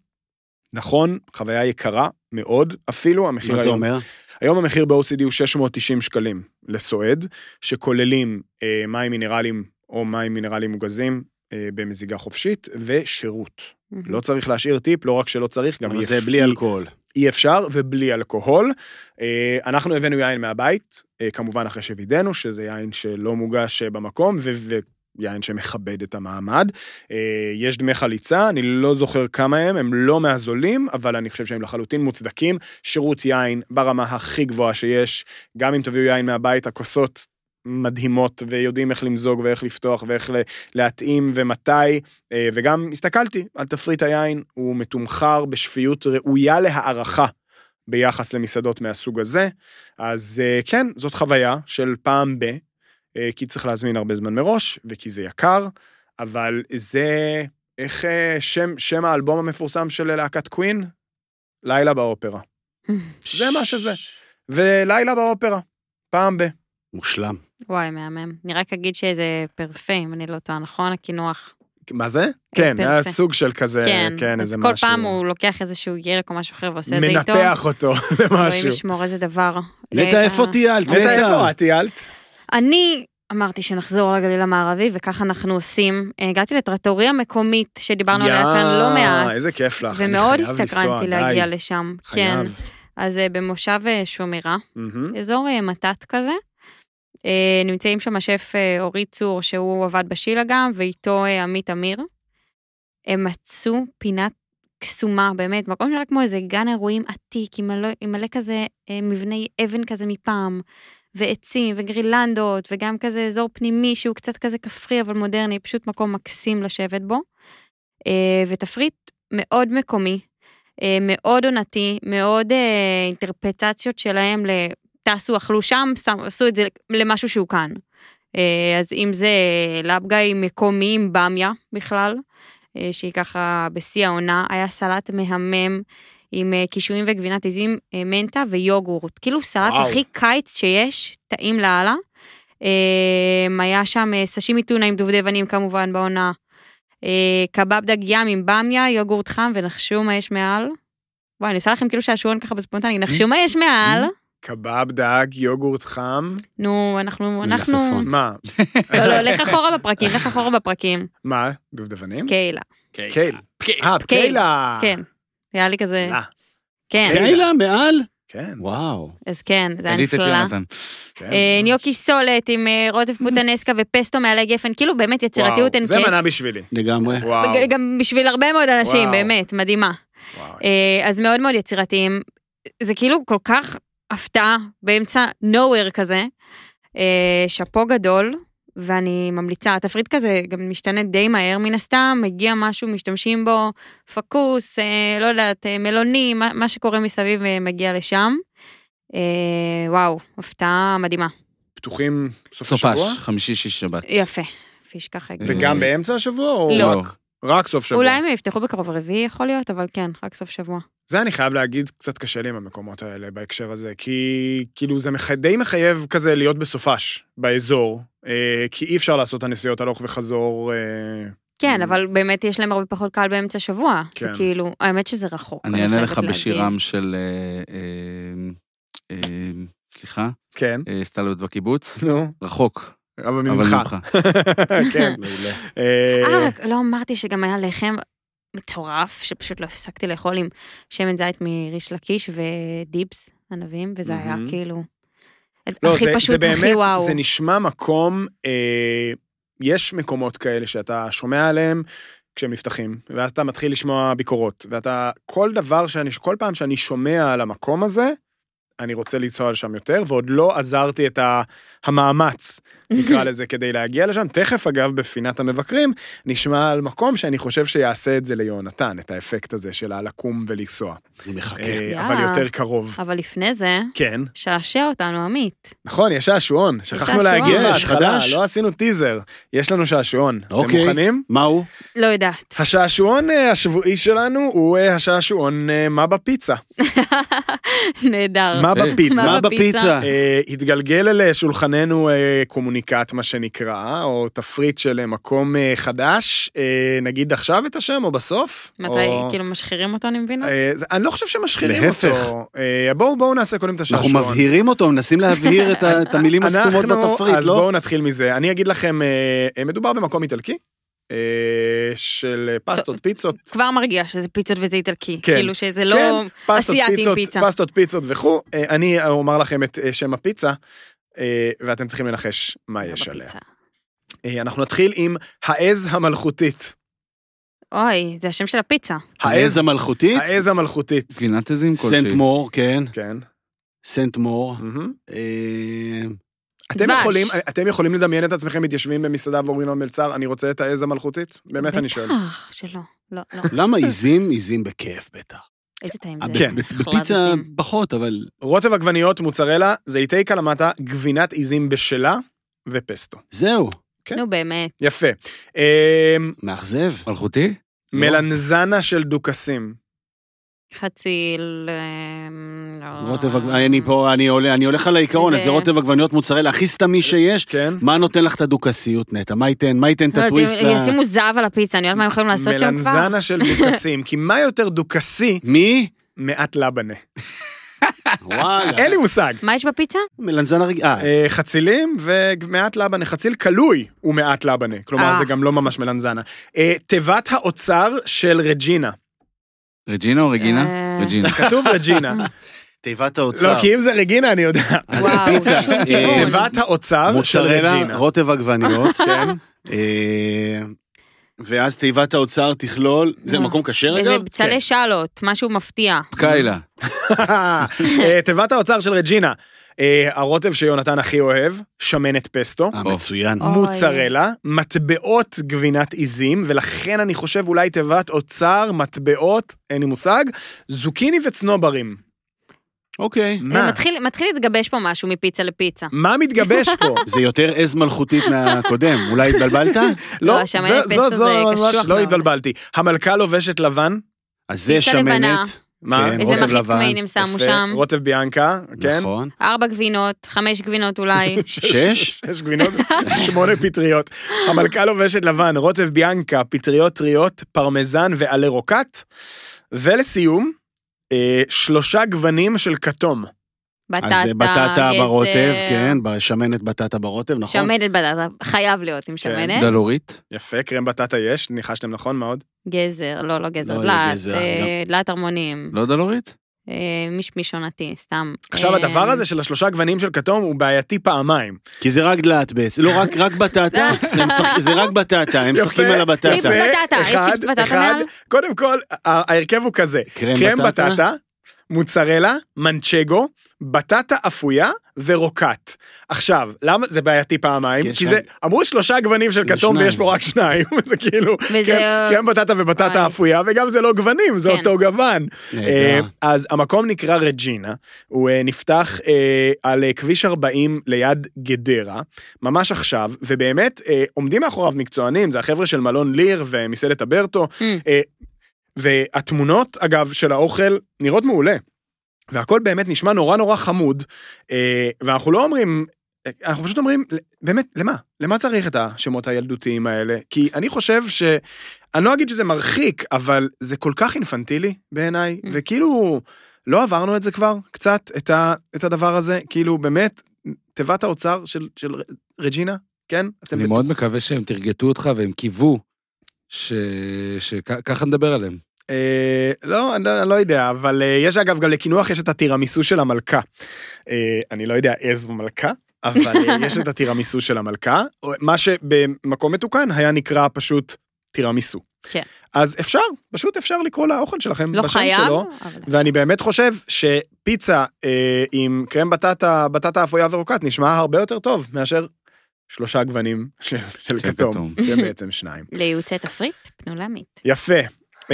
נכון, חוויה יקרה מאוד אפילו, המחיר מה זה היום אומר? היום המחיר ב-OCD הוא 690 שקלים לסועד, שכוללים אה, מים מינרליים או מים מינרליים מוגזים אה, במזיגה חופשית, ושירות. מהמם. לא צריך להשאיר טיפ, לא רק שלא צריך, גם אבל זה בלי אלכוהול. אי אפשר, ובלי אלכוהול. אה, אנחנו הבאנו יין מהבית, אה, כמובן אחרי שווידאנו שזה יין שלא מוגש אה, במקום, ו... ויין שמכבד את המעמד. אה, יש דמי חליצה, אני לא זוכר כמה הם, הם לא מהזולים, אבל אני חושב שהם לחלוטין מוצדקים. שירות יין ברמה הכי גבוהה שיש, גם אם תביאו יין מהבית, הכוסות מדהימות, ויודעים איך למזוג ואיך לפתוח ואיך להתאים ומתי, אה, וגם הסתכלתי על תפריט היין, הוא מתומחר בשפיות ראויה להערכה ביחס למסעדות מהסוג הזה, אז אה, כן, זאת חוויה של פעם ב, כי צריך להזמין הרבה זמן מראש, וכי זה יקר, אבל זה, איך אה, שם, שם האלבום המפורסם של להקת קווין? לילה באופרה. זה מה שזה. ולילה באופרה, פעם ב. מושלם. וואי, מהמם. אני רק אגיד שזה פרפה, אם אני לא טועה, נכון? הקינוח. מה זה? כן. היה סוג של כזה, כן, כן, איזה כל משהו. פעם הוא לוקח איזשהו ירק או משהו אחר ועושה את זה איתו. מנפח אותו אלוהים למשהו. ישמור איזה דבר. נטע. איפה טיילת? נטע, איפה את טיילת? אני אמרתי שנחזור לגליל המערבי, וככה אנחנו עושים. הגעתי לטרטוריה מקומית, שדיברנו עליה כאן לא מעט. איזה כיף לך. ומאוד הסתקרנתי להגיע די. לשם. כן. חייב. אז אה, במושב אה, שומרה. אזור אה, מתת כזה. אה, נמצאים שם השף אה, אורי צור, שהוא עבד בשילה גם, ואיתו אה, עמית אמיר. הם מצאו פינת קסומה, באמת, מקום שנראה כמו איזה גן אירועים עתיק, עם מלא, עם מלא כזה אה, מבני אבן כזה מפעם, ועצים וגרילנדות, וגם כזה אזור פנימי שהוא קצת כזה כפרי אבל מודרני, פשוט מקום מקסים לשבת בו. אה, ותפריט מאוד מקומי, אה, מאוד עונתי, מאוד אה, אינטרפטציות שלהם ל... טסו, אכלו שם, עשו את זה למשהו שהוא כאן. אז אם זה לאפגאי מקומי עם במיה בכלל, שהיא ככה בשיא העונה, היה סלט מהמם עם אה, קישואים וגבינת עיזים, אה, מנטה ויוגורט. כאילו סלט וואו. הכי קיץ שיש, טעים לאללה. אה, היה שם סשימי טונה עם דובדבנים כמובן בעונה. קבב דג ים עם במיה, יוגורט חם, ונחשו מה יש מעל. וואי, אני עושה לכם כאילו שעשועון ככה בספונטני, נחשו מה יש מעל. קבב, דג, יוגורט חם. נו, אנחנו, אנחנו... מלפפון. מה? לא, לא, לך אחורה בפרקים, לך אחורה בפרקים. מה? דובדבנים? קיילה. קייל. אה, קיילה. כן. היה לי כזה... כן. קיילה מעל? כן, וואו. אז כן, זה היה נפלא. כן. אה, ניוקי סולת עם אה, רוטב פוטנסקה ופסטו מעלי גפן, כאילו באמת יצירתיות אין קץ. זה מנה בשבילי. לגמרי. וואו. גם בשביל הרבה מאוד אנשים. באמת, מדהימה. אה, אז מאוד מאוד יצירתיים. זה כאילו כל כך הפתעה באמצע nowhere כזה. שאפו גדול, ואני ממליצה, התפריט כזה גם משתנה די מהר מן הסתם, מגיע משהו, משתמשים בו, פקוס, אה, לא יודעת, אה, מלוני, מה, מה שקורה מסביב אה, מגיע לשם. אה, וואו, הפתעה מדהימה. פתוחים סוף השבוע? סופש, חמישי, שיש, שבת. יפה. פיש ככה. וגם אה, באמצע השבוע או לא. רק? רק סוף שבוע. אולי הם יפתחו בקרוב רביעי יכול להיות, אבל כן, רק סוף שבוע. זה אני חייב להגיד, קצת קשה לי עם המקומות האלה בהקשר הזה, כי כאילו זה מח... די מחייב כזה להיות בסופש, באזור, כי אי אפשר לעשות את הנסיעות הלוך וחזור. אה, כן, אבל באמת יש להם הרבה פחות קהל באמצע שבוע. זה כן. כאילו, האמת שזה רחוק. אני אענה לך. בשירם של... אה, אה, אה, סליחה, כן, אה, סטליות בקיבוץ. נו, רחוק, אבל ממך. כן. מעולה. אה, אה, לא אמרתי שגם היה לחם מטורף, שפשוט לא הפסקתי לאכול עם שמן זית מריש לקיש ודיפס ענבים, וזה היה. כאילו... לא, הכי זה, זה פשוט, הכי באמת, וואו. זה נשמע מקום, אה, יש מקומות כאלה שאתה שומע עליהם כשהם נפתחים, ואז אתה מתחיל לשמוע ביקורות, ואתה, כל דבר שאני, כל פעם שאני שומע על המקום הזה, אני רוצה לנסוע לשם יותר, ועוד לא עזרתי את המאמץ, נקרא לזה, כדי להגיע לשם. תכף, אגב, בפינת המבקרים, נשמע על מקום שאני חושב שיעשה את זה ליונתן, את האפקט הזה של הלקום ולנסוע. אני מחכה. אה, יאללה. אבל יותר קרוב. אבל לפני זה, כן. שעשע אותנו, עמית. נכון, יש שעשועון. שכחנו בהתחלה, חדש. לא עשינו טיזר. יש לנו שעשועון. אתם אוקיי. מוכנים? מהו? לא יודעת. השעשועון אה, השבועי שלנו הוא אה, השעשועון מה בפיצה. נהדר. מה. בפיצה? מה בפיצה? התגלגל אל שולחננו אה, קומוניקט, מה שנקרא, או תפריט של אה, מקום אה, חדש. אה, נגיד עכשיו את השם או בסוף? מתי, או- כאילו משחירים אותו, אני מבינה? זה- אני לא חושב שמשחירים להפך. אותו. אה, בואו בואו נעשה קודם את השעשועון. אנחנו מבהירים אותו, מנסים להבהיר את ה- את המילים הסתומות אנחנו- בתפריט, אז לא? בואו נתחיל מזה. אני אגיד לכם, מדובר במקום איטלקי, של פסטות, פיצות. כבר מרגיע שזה פיצות וזה איטלקי. כן. כאילו שזה לא כן, אסיאתי עם פיצות, פיצה. פסטות, פיצות וכו'. אני אומר לכם את שם הפיצה, ואתם צריכים לנחש מה יש עליה. אה, אנחנו נתחיל עם העז המלכותית. אוי, זה השם של הפיצה. העז המלכותית? העז המלכותית. גבינת עזים כלשהי. סנט מור, כן. כן. סנט מור. אה, אתם. יכולים, אתם יכולים לדמיין את עצמכם מתיישבים במסעדה ואומרים למלצר, אני רוצה את העז המלכותית? באמת אני שואל. בטח שלא, לא, לא. למה עיזים? עיזים בכיף, בטח. איזה טעים זה. ב- כן. בפיצה. פחות, אבל רוטב עגבניות, מוצרלה, זיתי קלמטה, גבינת עיזים בשלה ופסטו. זהו. כן. נו באמת. יפה. אמ, מאכזב. מלכותי? מלנזנה של דוכסים. חציל... לא. רוטב עגבניות, אני פה, אני עולה, אני הולך על העיקרון, אז זה רוטב עגבניות מוצרלה הכי סתמי שיש. כן. מה נותן לך את הדוכסיות, נטע? מה ייתן? מה ייתן את לא, הטוויסט? ישימו זהב על הפיצה, אני יודעת מה הם יכולים לעשות שם כבר? מלנזנה של דוכסים. כי מה יותר דוכסי מי? מעט לבנה? וואלה. אין לי מושג. מה יש בפיצה? מלנזנה רגיל. אה, אה, חצילים ומעט לבנה. חציל קלוי הוא מעט לבנה. כלומר, אה. זה גם לא ממש מלנזנה. אה, תיבת האוצר של רג'ינה. רג'ינה או רגינה? אה. רג'ינה. כתוב רג'ינה. תיבת האוצר. לא, כי אם זה רגינה, אני יודע. אז זה וואו, פיצה. שום אה, כיוון. תיבת האוצר של רג'ינה. רוטב עגבניות, כן. אה, ואז תיבת האוצר תכלול, זה מקום כשר איזה אגב? בצלי שלוט, משהו מפתיע. קיילה. אה, תיבת האוצר של רג'ינה. אה, הרוטב שיונתן הכי אוהב, שמנת פסטו. אה, מצוין. מוצרלה, מטבעות גבינת עיזים, ולכן אני חושב אולי תיבת אוצר, מטבעות, אין לי מושג, זוקיני וצנוברים. אוקיי. מה? מתחיל- מתחיל להתגבש פה משהו מפיצה לפיצה. מה מתגבש פה? זה יותר עז מלכותית מהקודם, אולי התבלבלת? לא, לא, השמנת זו- פסטו זה קשוח לא מאוד. התבלבלתי. המלכה לובשת לבן, אז זה פיצה לבנה. שמנת. מה? כן, איזה לבן. טמאים הם שמו שם? רוטב ביאנקה, כן? נכון. ארבע גבינות, חמש גבינות אולי. שש? שש גבינות, שמונה פטריות. המלכה לובשת לבן, רוטב ביאנקה, פטריות טריות, פרמזן ועלי רוקט. ולסיום, אה, שלושה גוונים של כתום. בטטה, אז זה בטטה גזר, ברוטב, כן, בשמנת בטטה ברוטב, נכון? שמנת בטטה, חייב להיות עם שמנת. דלורית. יפה, קרם בטטה יש, ניחשתם נכון מאוד. גזר, לא, לא גזר, לא, דלעת, גזר, אה, דלעת הרמונים, לא דלורית? אה, מישמיש עונתי, סתם. עכשיו, אה, הדבר הזה של השלושה גוונים של כתום הוא בעייתי פעמיים. כי זה רק דלעת בעצם, לא, רק- רק בטטה, זה רק בטטה, הם משחקים על הבטטה. צ'יפס בטטה, יש אחד, צ'יפס בטטה אחד. מעל? קודם כל, ההרכב הוא כזה, קרם בטטה. מוצרלה, מנצ'גו, בטטה אפויה ורוקט. עכשיו, למה זה בעייתי פעמיים? כי כי זה, אמרו שלושה גוונים של כתום. ויש פה רק שניים, זה כאילו, וזה- קרם- קרם בטטה ובטטה. אפויה, וגם זה לא גוונים, זה כן. אותו גוון. אה, אז המקום נקרא רג'ינה, הוא אה, נפתח אה, על כביש 40 ליד גדרה, ממש עכשיו, ובאמת עומדים מאחוריו מקצוענים, זה החבר'ה של מלון ליר ומסעדת הברטו, Mm. והתמונות, אגב, של האוכל נראות מעולה. והכל באמת נשמע נורא נורא חמוד, אה, ואנחנו לא אומרים, אנחנו פשוט אומרים, באמת, למה? למה צריך את השמות הילדותיים האלה? כי אני חושב ש... אני לא אגיד שזה מרחיק, אבל זה כל כך אינפנטילי בעיניי, Mm. וכאילו, לא עברנו את זה כבר, קצת, את, ה, את הדבר הזה? כאילו, באמת, תיבת האוצר של, של רג'ינה, כן? אתם אני בטוח- מאוד מקווה שהם תרגטו אותך והם קיוו שככה נדבר עליהם. אה, לא, אני לא- לא יודע, אבל אה, יש אגב, גם לקינוח יש את הטירמיסו של המלכה. אה, אני לא יודע איזו מלכה, אבל אה, יש את הטירמיסו של המלכה, מה שבמקום מתוקן היה נקרא פשוט טירמיסו. כן. אז אפשר, פשוט אפשר לקרוא לאוכל שלכם לא בשם חייב, שלו. אבל... ואני באמת חושב שפיצה אה, עם קרם בטטה, בטטה אפויה ורוקט נשמע הרבה יותר טוב מאשר שלושה גוונים של, של של כתום, כתום. שהם בעצם שניים. לייעוצי תפריט, פנו לעמית. יפה. Um,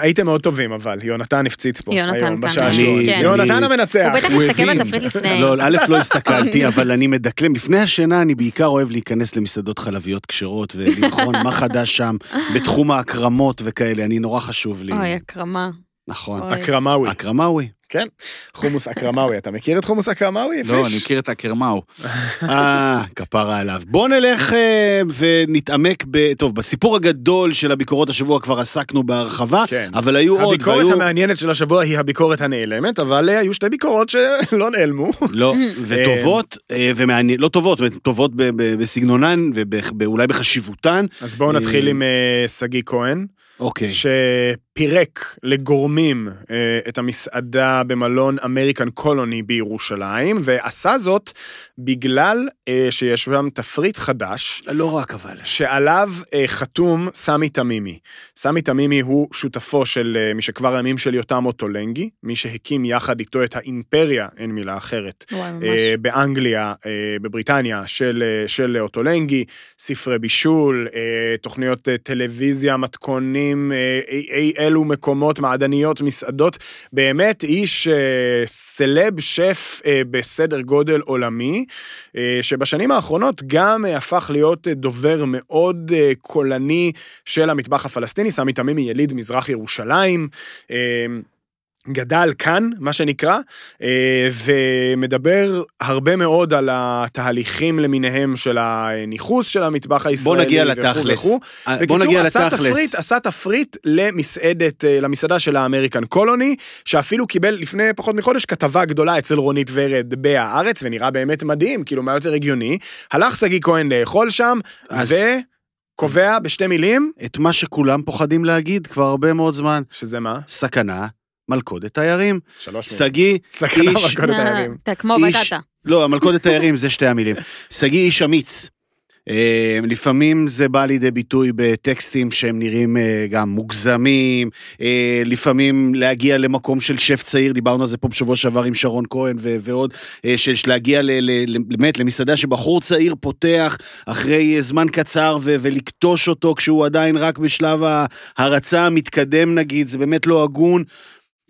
הייתם מאוד טובים אבל, יונתן הפציץ פה יונתן היום כאן. בשעשוע. אני- כן. יונתן אני- המנצח. הוא בטח הסתכל. בתפריט לפני. לא, א', לא הסתכלתי, אבל אני מדקלם. לפני השינה אני בעיקר אוהב להיכנס למסעדות חלביות כשרות ולבחון מה חדש שם בתחום ההקרמות וכאלה, אני נורא חשוב לי. אוי, הקרמה. נכון. אקרמאווי. אקרמאווי. כן, חומוס אקרמאווי. אתה מכיר את חומוס אקרמאווי? לא? אני מכיר את הקרמאו. אה, כפרה עליו. בוא נלך אה, ונתעמק ב... טוב, בסיפור הגדול של הביקורות השבוע כבר עסקנו בהרחבה, כן. אבל היו עוד, הביקורת והיו... המעניינת של השבוע היא הביקורת הנעלמת, אבל אה, היו שתי ביקורות שלא נעלמו. לא, וטובות, אה, ומעניין, לא טובות, טובות בסגנונן ואולי בחשיבותן. אז בואו נתחיל עם שגיא כהן, אוקיי. פירק לגורמים אה, את המסעדה במלון אמריקן קולוני בירושלים, ועשה זאת בגלל אה, שיש שם תפריט חדש, לא רק אבל. שעליו אה, חתום סמי תמימי. סמי תמימי הוא שותפו של אה, משכבר הימים של יותם אוטולנגי, מי שהקים יחד איתו את האימפריה, אין מילה אחרת, וואי, ממש. באנגליה, בבריטניה, של, של אוטולנגי, ספרי בישול, תוכניות טלוויזיה, מתכונים, אלו מקומות, מעדניות, מסעדות, באמת איש אה, סלב שף אה, בסדר גודל עולמי, אה, שבשנים האחרונות גם אה, הפך להיות אה, דובר מאוד אה, קולני של המטבח הפלסטיני, סמי תמימי יליד מזרח ירושלים. אה, גדל כאן, מה שנקרא, אה, ומדבר הרבה מאוד על התהליכים למיניהם של הניכוס של המטבח הישראלי. בוא נגיע לתכלס. אה, בוא נגיע עשה לתכלס. תפריט, עשה תפריט למסעדת, אה, למסעדה של האמריקן קולוני, שאפילו קיבל לפני פחות מחודש כתבה גדולה אצל רונית ורד בהארץ, ונראה באמת מדהים, כאילו מה יותר הגיוני. הלך שגיא כהן לאכול שם, אז- וקובע בשתי מילים, את מה שכולם פוחדים להגיד כבר הרבה מאוד זמן. שזה מה? סכנה, מלכודת תיירים. שלוש מילים. שגיא, סכנה איש- מלכודת תיירים. אתה כמו בטטה. לא, המלכודת תיירים זה שתי המילים. שגיא איש אמיץ. אה, לפעמים זה בא לידי ביטוי בטקסטים שהם נראים אה, גם מוגזמים, אה, לפעמים להגיע למקום של שף צעיר, דיברנו על זה פה בשבוע שעבר עם שרון כהן ו- ועוד, אה, של להגיע ל- ל- ל- באמת למסעדה שבחור צעיר פותח אחרי אה, זמן קצר ו- ולכתוש אותו כשהוא עדיין רק בשלב ההרצה המתקדם נגיד, זה באמת לא הגון.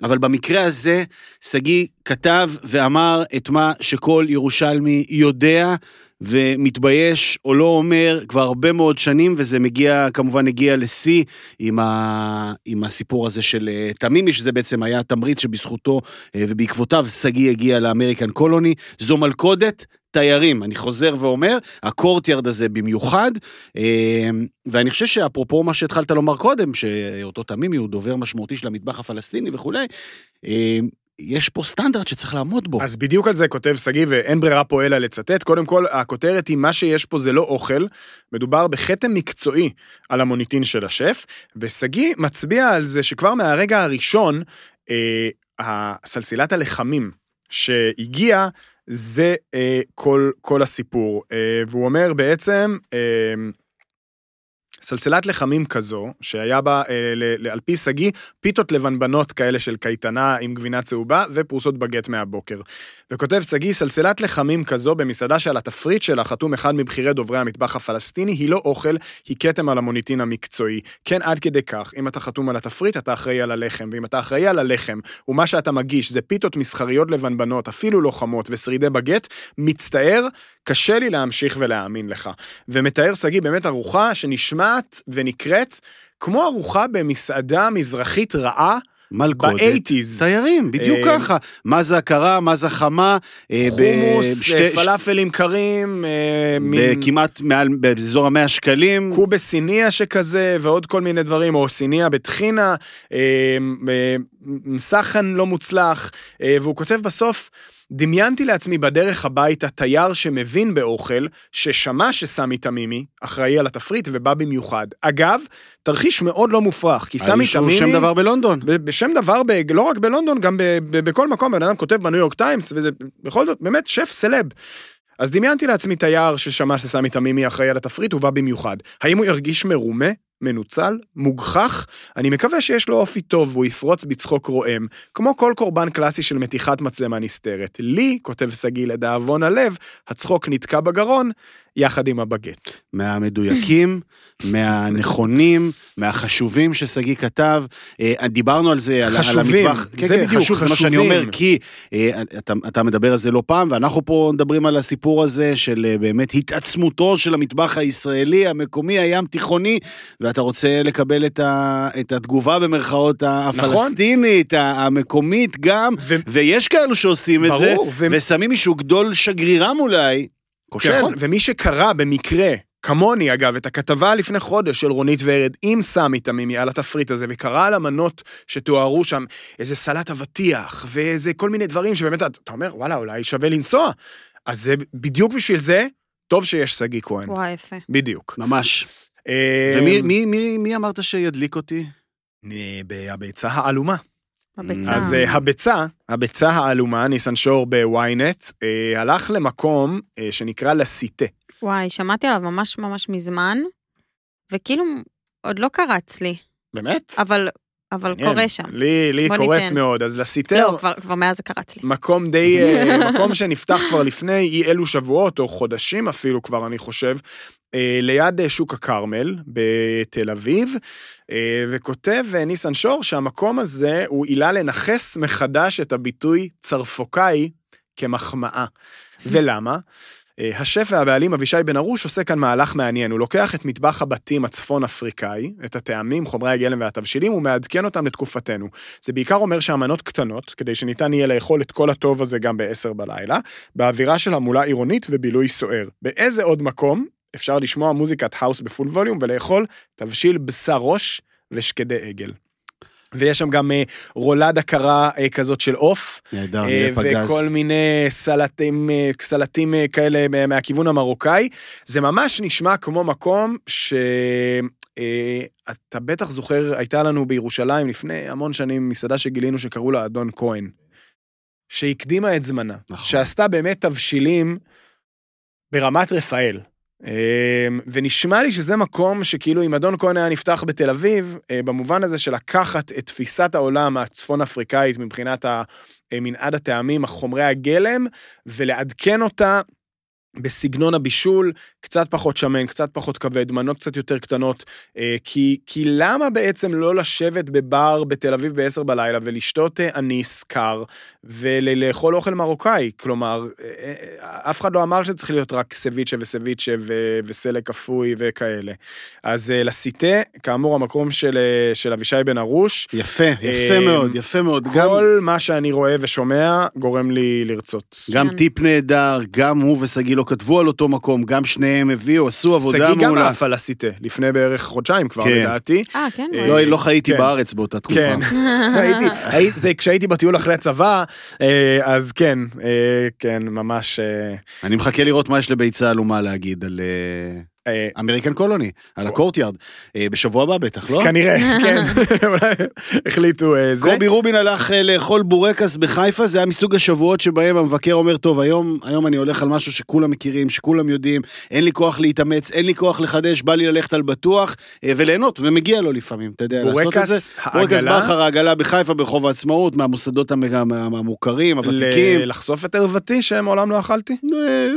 אבל במקרה הזה, שגיא כתב ואמר את מה שכל ירושלמי יודע ומתבייש או לא אומר כבר הרבה מאוד שנים, וזה מגיע, כמובן הגיע לשיא עם, ה... עם הסיפור הזה של אה, תמימי, שזה בעצם היה התמריץ שבזכותו אה, ובעקבותיו שגיא הגיע לאמריקן קולוני. זו מלכודת תיירים, אני חוזר ואומר, הקורטיארד הזה במיוחד, אה, ואני חושב שאפרופו מה שהתחלת לומר קודם, שאותו תמימי הוא דובר משמעותי של המטבח הפלסטיני וכולי, יש פה סטנדרט שצריך לעמוד בו. אז בדיוק על זה כותב שגיא, ואין ברירה פה אלא לצטט. קודם כל, הכותרת היא, מה שיש פה זה לא אוכל, מדובר בכתם מקצועי על המוניטין של השף, ושגיא מצביע על זה שכבר מהרגע הראשון, אה, הסלסילת הלחמים שהגיע, זה אה, כל, כל הסיפור. אה, והוא אומר בעצם, אה, סלסלת לחמים כזו, שהיה בה, אה, על פי שגיא, פיתות לבנבנות כאלה של קייטנה עם גבינה צהובה ופרוסות בגט מהבוקר. וכותב שגיא, סלסלת לחמים כזו במסעדה שעל התפריט שלה חתום אחד מבכירי דוברי המטבח הפלסטיני, היא לא אוכל, היא כתם על המוניטין המקצועי. כן, עד כדי כך, אם אתה חתום על התפריט, אתה אחראי על הלחם, ואם אתה אחראי על הלחם, ומה שאתה מגיש זה פיתות מסחריות לבנבנות, אפילו לא חמות, ושרידי בגט, מצטער, קשה לי להמשיך ולהאמין לך. ומתאר שגיא באמת ארוחה שנשמעת ונקראת כמו ארוחה במסעדה מזרחית רעה מלכודת ב-80's. תיירים, בדיוק אה, ככה. מה זה הקרה, מה זה חמה. אה, חומוס, אה, פלאפלים קרים, אה, כמעט מעל, באזור המאה שקלים. קובה סיניה שכזה, ועוד כל מיני דברים, או סיניה בטחינה, אה, אה, מסחן לא מוצלח, אה, והוא כותב בסוף, דמיינתי לעצמי בדרך הביתה תייר שמבין באוכל, ששמע שסמי תמימי אחראי על התפריט ובא במיוחד. אגב, תרחיש מאוד לא מופרך, כי סמי האיש הוא תמימי... שם דבר בלונדון. בשם דבר, ב- לא רק בלונדון, גם ב- ב- בכל מקום, בן אדם כותב בניו יורק טיימס, וזה בכל זאת, באמת, שף סלב. אז דמיינתי לעצמי תייר ששמע שסמי תמימי אחראי על התפריט ובא במיוחד. האם הוא ירגיש מרומה, מנוצל, מוגחך? אני מקווה שיש לו אופי טוב והוא יפרוץ בצחוק רועם, כמו כל קורבן קלאסי של מתיחת מצלמה נסתרת. לי, כותב שגיא לדאבון הלב, הצחוק נתקע בגרון, יחד עם הבגט. מהמדויקים, מהנכונים, מהחשובים ששגיא כתב. אה, דיברנו על זה, על, על חשובים, המטבח. כן, זה כן, בדיוק, חשוב, זה מה שאני חשובים. אומר, כי אה, אתה, אתה מדבר על זה לא פעם, ואנחנו פה מדברים על הסיפור הזה של אה, באמת התעצמותו של המטבח הישראלי, המקומי, הים תיכוני, ואתה רוצה לקבל את, ה, את התגובה במרכאות הפלסטינית, המקומית גם, ו- ויש כאלו שעושים את זה, ברור, ו- ושמים מישהו גדול שגרירם אולי, כושל. נכון, ומי שקרא במקרה, כמוני אגב, את הכתבה לפני חודש של רונית ורד עם סמי תמימי על התפריט הזה, וקרא על המנות שתוארו שם, איזה סלט אבטיח, ואיזה כל מיני דברים שבאמת, אתה אומר, וואלה, אולי שווה לנסוע. אז זה בדיוק בשביל זה, טוב שיש שגיא כהן. וואי, יפה. בדיוק. ממש. אה, ומי מי, מי, מי אמרת שידליק אותי? בהביצה העלומה. הביצה. אז אה, הביצה, הביצה העלומה, ניסן שור בוויינט, אה, הלך למקום אה, שנקרא לסיטה. וואי, שמעתי עליו ממש ממש מזמן, וכאילו עוד לא קרץ לי, באמת? אבל, אבל. קורה שם. לי, לי קורץ ניתן. מאוד, אז לסיטה, לא, כבר, כבר מאז זה קרץ לי. מקום די, אה, מקום שנפתח כבר לפני אי אלו שבועות, או חודשים אפילו כבר, אני חושב, אה, ליד אה, שוק הכרמל בתל אביב, וכותב ניסן שור שהמקום הזה הוא עילה לנכס מחדש את הביטוי צרפוקאי כמחמאה. ולמה? אה, השף והבעלים אבישי בן ארוש עושה כאן מהלך מעניין, הוא לוקח את מטבח הבתים הצפון אפריקאי, את הטעמים, חומרי הגלם והתבשילים, ומעדכן אותם לתקופתנו. זה בעיקר אומר שהמנות קטנות, כדי שניתן יהיה לאכול את כל הטוב הזה גם בעשר בלילה, באווירה של המולה עירונית ובילוי סוער. באיזה עוד מקום אפשר לשמוע מוזיקת האוס ב full volume ולאכול תבשיל בשר ראש ושקדי עגל. ויש שם גם אה, רולדה קרה אה, כזאת של עוף, נהדר, אה, נהיה פגז. וכל מיני סלטים, סלטים כאלה מה- מהכיוון המרוקאי. זה ממש נשמע כמו מקום ש... אתה בטח זוכר, הייתה לנו בירושלים לפני המון שנים מסעדה שגילינו שקראו לה אדון כהן, שהקדימה את זמנה, נכון. שעשתה באמת תבשילים ברמת רפאל. אה, ונשמע לי שזה מקום שכאילו אם אדון כהן היה נפתח בתל אביב, אה, במובן הזה של לקחת את תפיסת העולם הצפון אפריקאית מבחינת מנעד הטעמים, החומרי הגלם, ולעדכן אותה בסגנון הבישול, קצת פחות שמן, קצת פחות כבד, מנות קצת יותר קטנות, אה, כי, כי למה בעצם לא לשבת בבר בתל אביב ב-10 בלילה ולשתות אה, אניס קר ולאכול אוכל מרוקאי? כלומר, אה, אף אחד לא אמר שצריך להיות רק סביצ'ה וסביצ'ה ו- וסלק אפוי וכאלה. אז לסיטה, כאמור, המקום של, של אבישי בן ארוש, יפה, יפה מאוד, יפה מאוד. גם- כל מה שאני רואה ושומע גורם לי לרצות. גם כן. טיפ נהדר, גם הוא ושגיא לא כתבו על אותו מקום, גם שניהם הביאו, עשו עבודה שגיא גם מעולה. עף על הסיטה, לפני בערך חודשיים כבר, כן. לדעתי. אה, כן? אה. לא, לא חייתי כן. בארץ באותה תקופה. כן, הייתי, הייתי, זה כשהייתי בטיול אחרי הצבא, אה, אז כן, אה, כן, ממש... אני מחכה לראות מה יש לביצה עלומה להגיד על אמריקן קולוני, על הקורטיארד. אה, בשבוע הבא בטח, לא? כנראה, כן, החליטו אה, זה. קובי רובין הלך אה, לאכול בורקס בחיפה, זה היה מסוג השבועות שבהם המבקר אומר, טוב, היום, היום אני הולך על משהו שכולם מכירים, שכולם יודעים, אין לי כוח להתאמץ, אין לי כוח לחדש, בא לי ללכת על בטוח, אה, וליהנות, ומגיע לו לפעמים, אתה יודע, לעשות את זה. בורקס בכר העגלה בחיפה ברחוב העצמאות, מהמוסדות המ- המ- המוכרים, הוותיקים. לחשוף את ערוותי שמעולם לא אכלתי? אה,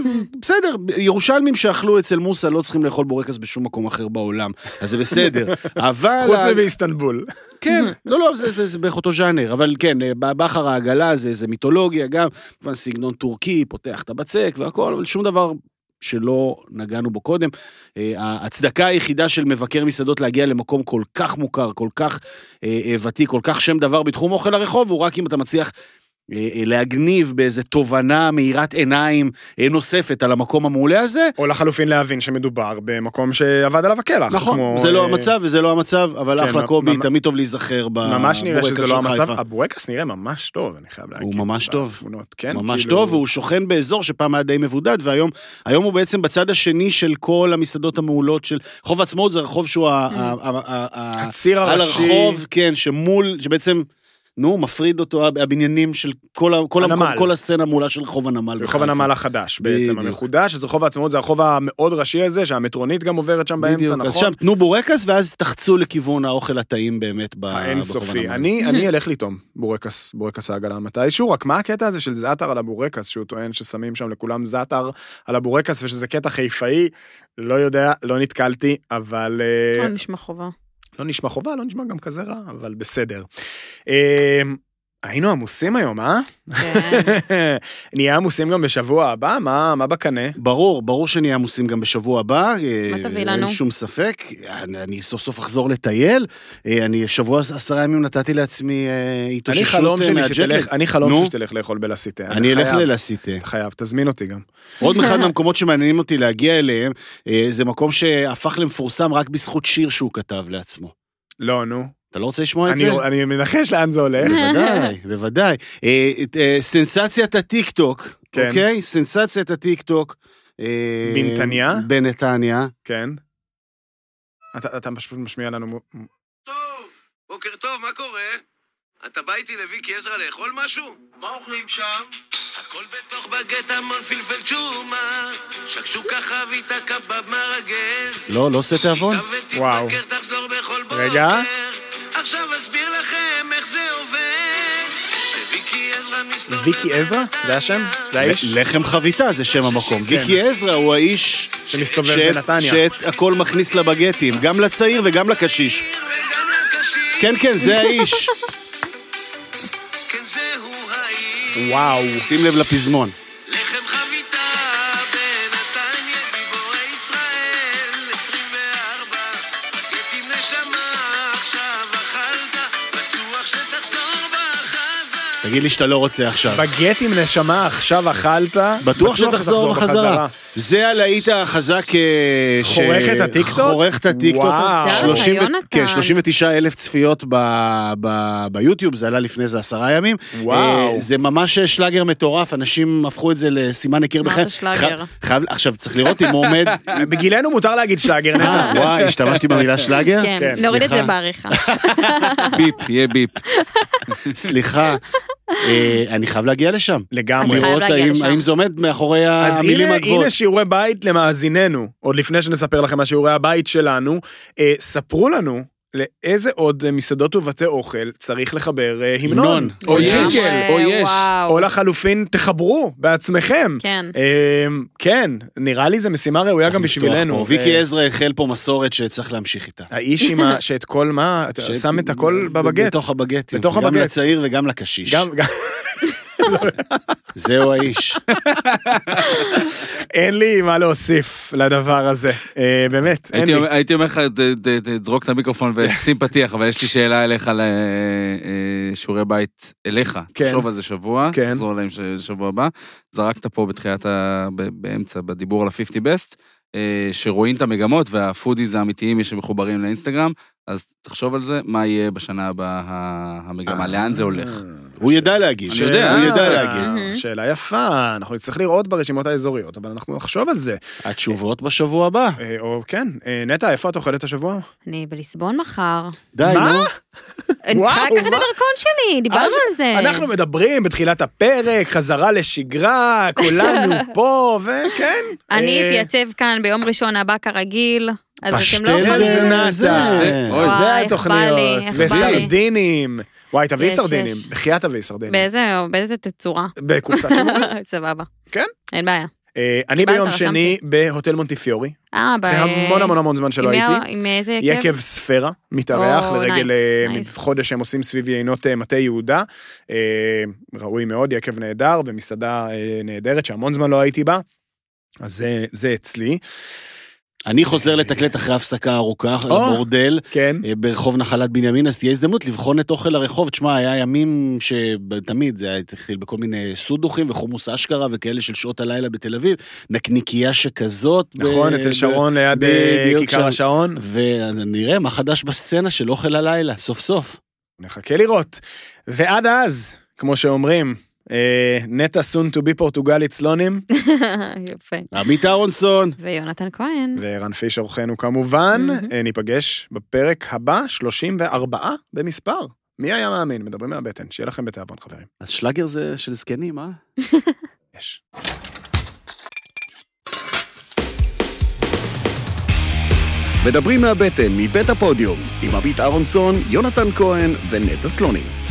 בסדר, ירושלמים שאכלו אצל מוסא לא צריכים לאכול בורקס בשום מקום אחר בעולם, אז זה בסדר. אבל... חוץ מבאיסטנבול. כן, לא, לא, זה, זה, זה בערך אותו ז'אנר, אבל כן, אה, בכר העגלה זה, זה מיתולוגיה גם, כמובן סגנון טורקי, פותח את הבצק והכל, אבל שום דבר שלא נגענו בו קודם. אה, ההצדקה היחידה של מבקר מסעדות להגיע למקום כל כך מוכר, כל כך אה, ותיק, כל כך שם דבר בתחום אוכל הרחוב, הוא רק אם אתה מצליח... אה, אה, להגניב באיזה תובנה מאירת עיניים אה, נוספת על המקום המעולה הזה. או לחלופין להבין שמדובר במקום שאבד עליו הקלח. נכון, כמו, זה לא המצב וזה לא המצב, אבל כן, אחלה קובי, ממ- תמיד טוב להיזכר בבורקס ממש נראה שזה של לא המצב. חיפה. הבורקס נראה ממש טוב, אני חייב להגיד. הוא ממש טוב. בתמונות, כן? ממש כאילו- טוב, והוא שוכן באזור שפעם היה די מבודד, והיום היום הוא בעצם בצד השני של כל המסעדות המעולות של... רחוב העצמאות זה רחוב שהוא ה- ה- ה- ה- ה- הציר על הראשי. הרחוב, כן, שמול, שבעצם, נו, מפריד אותו הבניינים של כל ה- כל המקום. כל הסצנה המעולה של רחוב הנמל. רחוב. הנמל החדש בעצם, בדיוק. המחודש, אז רחוב העצמאות זה הרחוב המאוד ראשי הזה, שהמטרונית גם עוברת שם באמצע, בדיוק, אז נכון? שם תנו בורקס, ואז תחצו לכיוון האוכל הטעים באמת ב- ברחוב האינסופי. הנמל. אני אני אלך לטעום בורקס, בורקס העגלה מתישהו, רק מה הקטע הזה של זעתר על הבורקס, שהוא טוען ששמים שם לכולם זעתר על הבורקס, ושזה קטע חיפאי, לא יודע, לא נתקלתי, אבל... אה, נשמע חובה. לא נשמע חובה, לא נשמע גם כזה רע, אבל בסדר. אה, היינו עמוסים היום, אה? כן. נהיה עמוסים גם בשבוע הבא? מה מה בקנה? ברור, ברור שנהיה עמוסים גם בשבוע הבא. מה תביא אין לנו? שום ספק. אני, אני סוף סוף אחזור לטייל. אה, אני שבוע, עשרה ימים נתתי לעצמי אה, התאוששות אני חלום אה, שלי מהג'טלג. שתלך, אני חלום. שלי שתלך לאכול בלסיטה. אני אלך חייב. ללסיטה. אתה חייב, תזמין אותי גם. עוד אחד מהמקומות שמעניינים אותי להגיע אליהם, אה, זה מקום שהפך למפורסם רק בזכות שיר שהוא כתב לעצמו. לא, נו. אתה לא רוצה לשמוע את אני, זה? אני מנחש לאן זה הולך. בוודאי, בוודאי. אה, אה, סנסציית הטיק טוק, כן. אוקיי? סנסציית הטיק טוק. אה, בנתניה? בנתניה. כן. אתה, אתה פשוט משמיע לנו... מו- בוקר טוב, מה קורה? אתה בא איתי לוויקי עזרא לאכול משהו? מה אוכלים שם? הכל בתוך בגט המון פלפל צ'ומה, שקשוקה חביתה קבב מרגז. לא, לא עושה תיאבון? וואו. ותתבקר, תחזור בכל בוקר. רגע. עכשיו אסביר לכם איך זה עובד. ויקי עזרא? זה השם? זה האיש? לחם חביתה זה שם המקום. ויקי עזרא הוא האיש שמסתובב בנתניה. שאת הכל מכניס לבגטים, גם לצעיר וגם לקשיש. כן, כן, זה. כן, האיש. וואו. שים לב לפזמון. תגיד לי שאתה לא רוצה עכשיו. בגט עם נשמה, עכשיו אכלת. בטוח שתחזור בחזרה. זה הלהיט החזק אה, ש- חורך את הטיקטוק? חורך את הטיקטוק. וואו. תודה לך, 30 ו- יונתן. כן, 39 אלף צפיות ב- ב- ביוטיוב, זה עלה לפני איזה עשרה ימים. וואו. אה, זה ממש שלאגר מטורף, אנשים הפכו את זה לסימן הכיר אמרת בכם. שלאגר. ח- חייב- עכשיו, צריך לראות אם הוא עומד... בגילנו מותר להגיד שלאגר אה, נטע. וואי, השתמשתי במילה שלאגר? כן, כן, נוריד את. זה בעריכה. ביפ, יהיה ביפ. סליחה, אני חייב להגיע לשם. לגמרי. לראות להגיע האם- לשם. האם זה עומד מאחורי אז המילים הגבוהות. הנה שיעורי בית למאזיננו, עוד לפני שנספר לכם על שיעורי הבית שלנו, אה, ספרו לנו לאיזה עוד אה, מסעדות ובתי אוכל צריך לחבר אה, המנון. או. ג'ינגל, או יש. או לחלופין תחברו בעצמכם. כן. אה, כן, נראה לי זו משימה ראויה גם בשבילנו. ויקי אה, עזרא החל פה מסורת שצריך להמשיך איתה. האיש עם ה... שאת כל מה, שם את הכל בבגט. בתוך הבגטים. בתוך גם הבגט. לצעיר וגם לקשיש. זהו האיש. אין לי מה להוסיף לדבר הזה. אה, באמת, אין לי. הייתי אומר לך, תזרוק את המיקרופון ושים פתיח, אבל יש לי שאלה אליך לשיעורי בית אליך. כן. תחשוב על זה שבוע, כן. תחזור אליהם ש- שבוע הבא. זרקת פה בתחילת, באמצע, בדיבור על ה-50 best, אה, שרואים את המגמות והפודיז האמיתיים שמחוברים לאינסטגרם, אז תחשוב על זה, מה יהיה בשנה הבאה המגמה, לאן זה הולך. הוא ידע להגיד. אני יודע. הוא ידע להגיד. מהמם. שאלה יפה, אנחנו נצטרך לראות ברשימות האזוריות, אבל אנחנו נחשוב על זה. התשובות בשבוע הבא. אה, או כן, אה, נטע, איפה את אוכלת השבוע? אני בליסבון מחר. די, מה? נו. אני צריכה לקחת את? הדרכון שלי, דיברנו על זה. אנחנו מדברים בתחילת הפרק, חזרה לשגרה, כולנו פה, וכן. אני אה, אתייצב כאן ביום ראשון הבא כרגיל, אז אתם פשטל לא יכולים... זה. אוי, זה וואי, איך בא לי, התוכניות, איך בא לי. וסרדינים. וואי, תביאי סרדינים. בחייאת תביאי סרדינים. באיזה, באיזה תצורה? בקופסת שימורים. סבבה. כן? אין בעיה. אה, אני ביום. שני בהוטל מונטיפיורי, אה, ב... זה המון המון המון זמן שלא הייתי. עם איזה יקב ספירה, מתארח לרגל אה. חודש שהם עושים סביב יינות אה, מטה יהודה. ראוי מאוד, יקב נהדר, במסעדה נהדרת שהמון זמן לא הייתי בה. אז זה אצלי, אני חוזר לתקלט אחרי הפסקה ארוכה, בורדל, כן. אה, ברחוב נחלת בנימין, אז תהיה הזדמנות לבחון את אוכל הרחוב. תשמע, היה ימים שתמיד זה היה התחיל בכל מיני סודוחים וחומוס אשכרה וכאלה של שעות הלילה בתל אביב, נקניקייה שכזאת. ב- נכון, אצל ב- שרון ליד אה, בדיוק כיכר. השעון. ונראה מה חדש בסצנה של אוכל הלילה, סוף סוף. נחכה לראות. ועד אז, כמו שאומרים, אה, נטע סון טו בי פורטוגלית סלונים, יפה. עמית אהרונסון. ויונתן כהן. ורן פיש אורחנו כמובן. אה, ניפגש בפרק הבא, 34 במספר. מי היה מאמין? מדברים מהבטן. שיהיה לכם בתיאבון, חברים. אז שלאגר זה של זקנים, אה? יש. מדברים מהבטן, מבית הפודיום, עם עמית אהרונסון, יונתן כהן ונטע סלונים.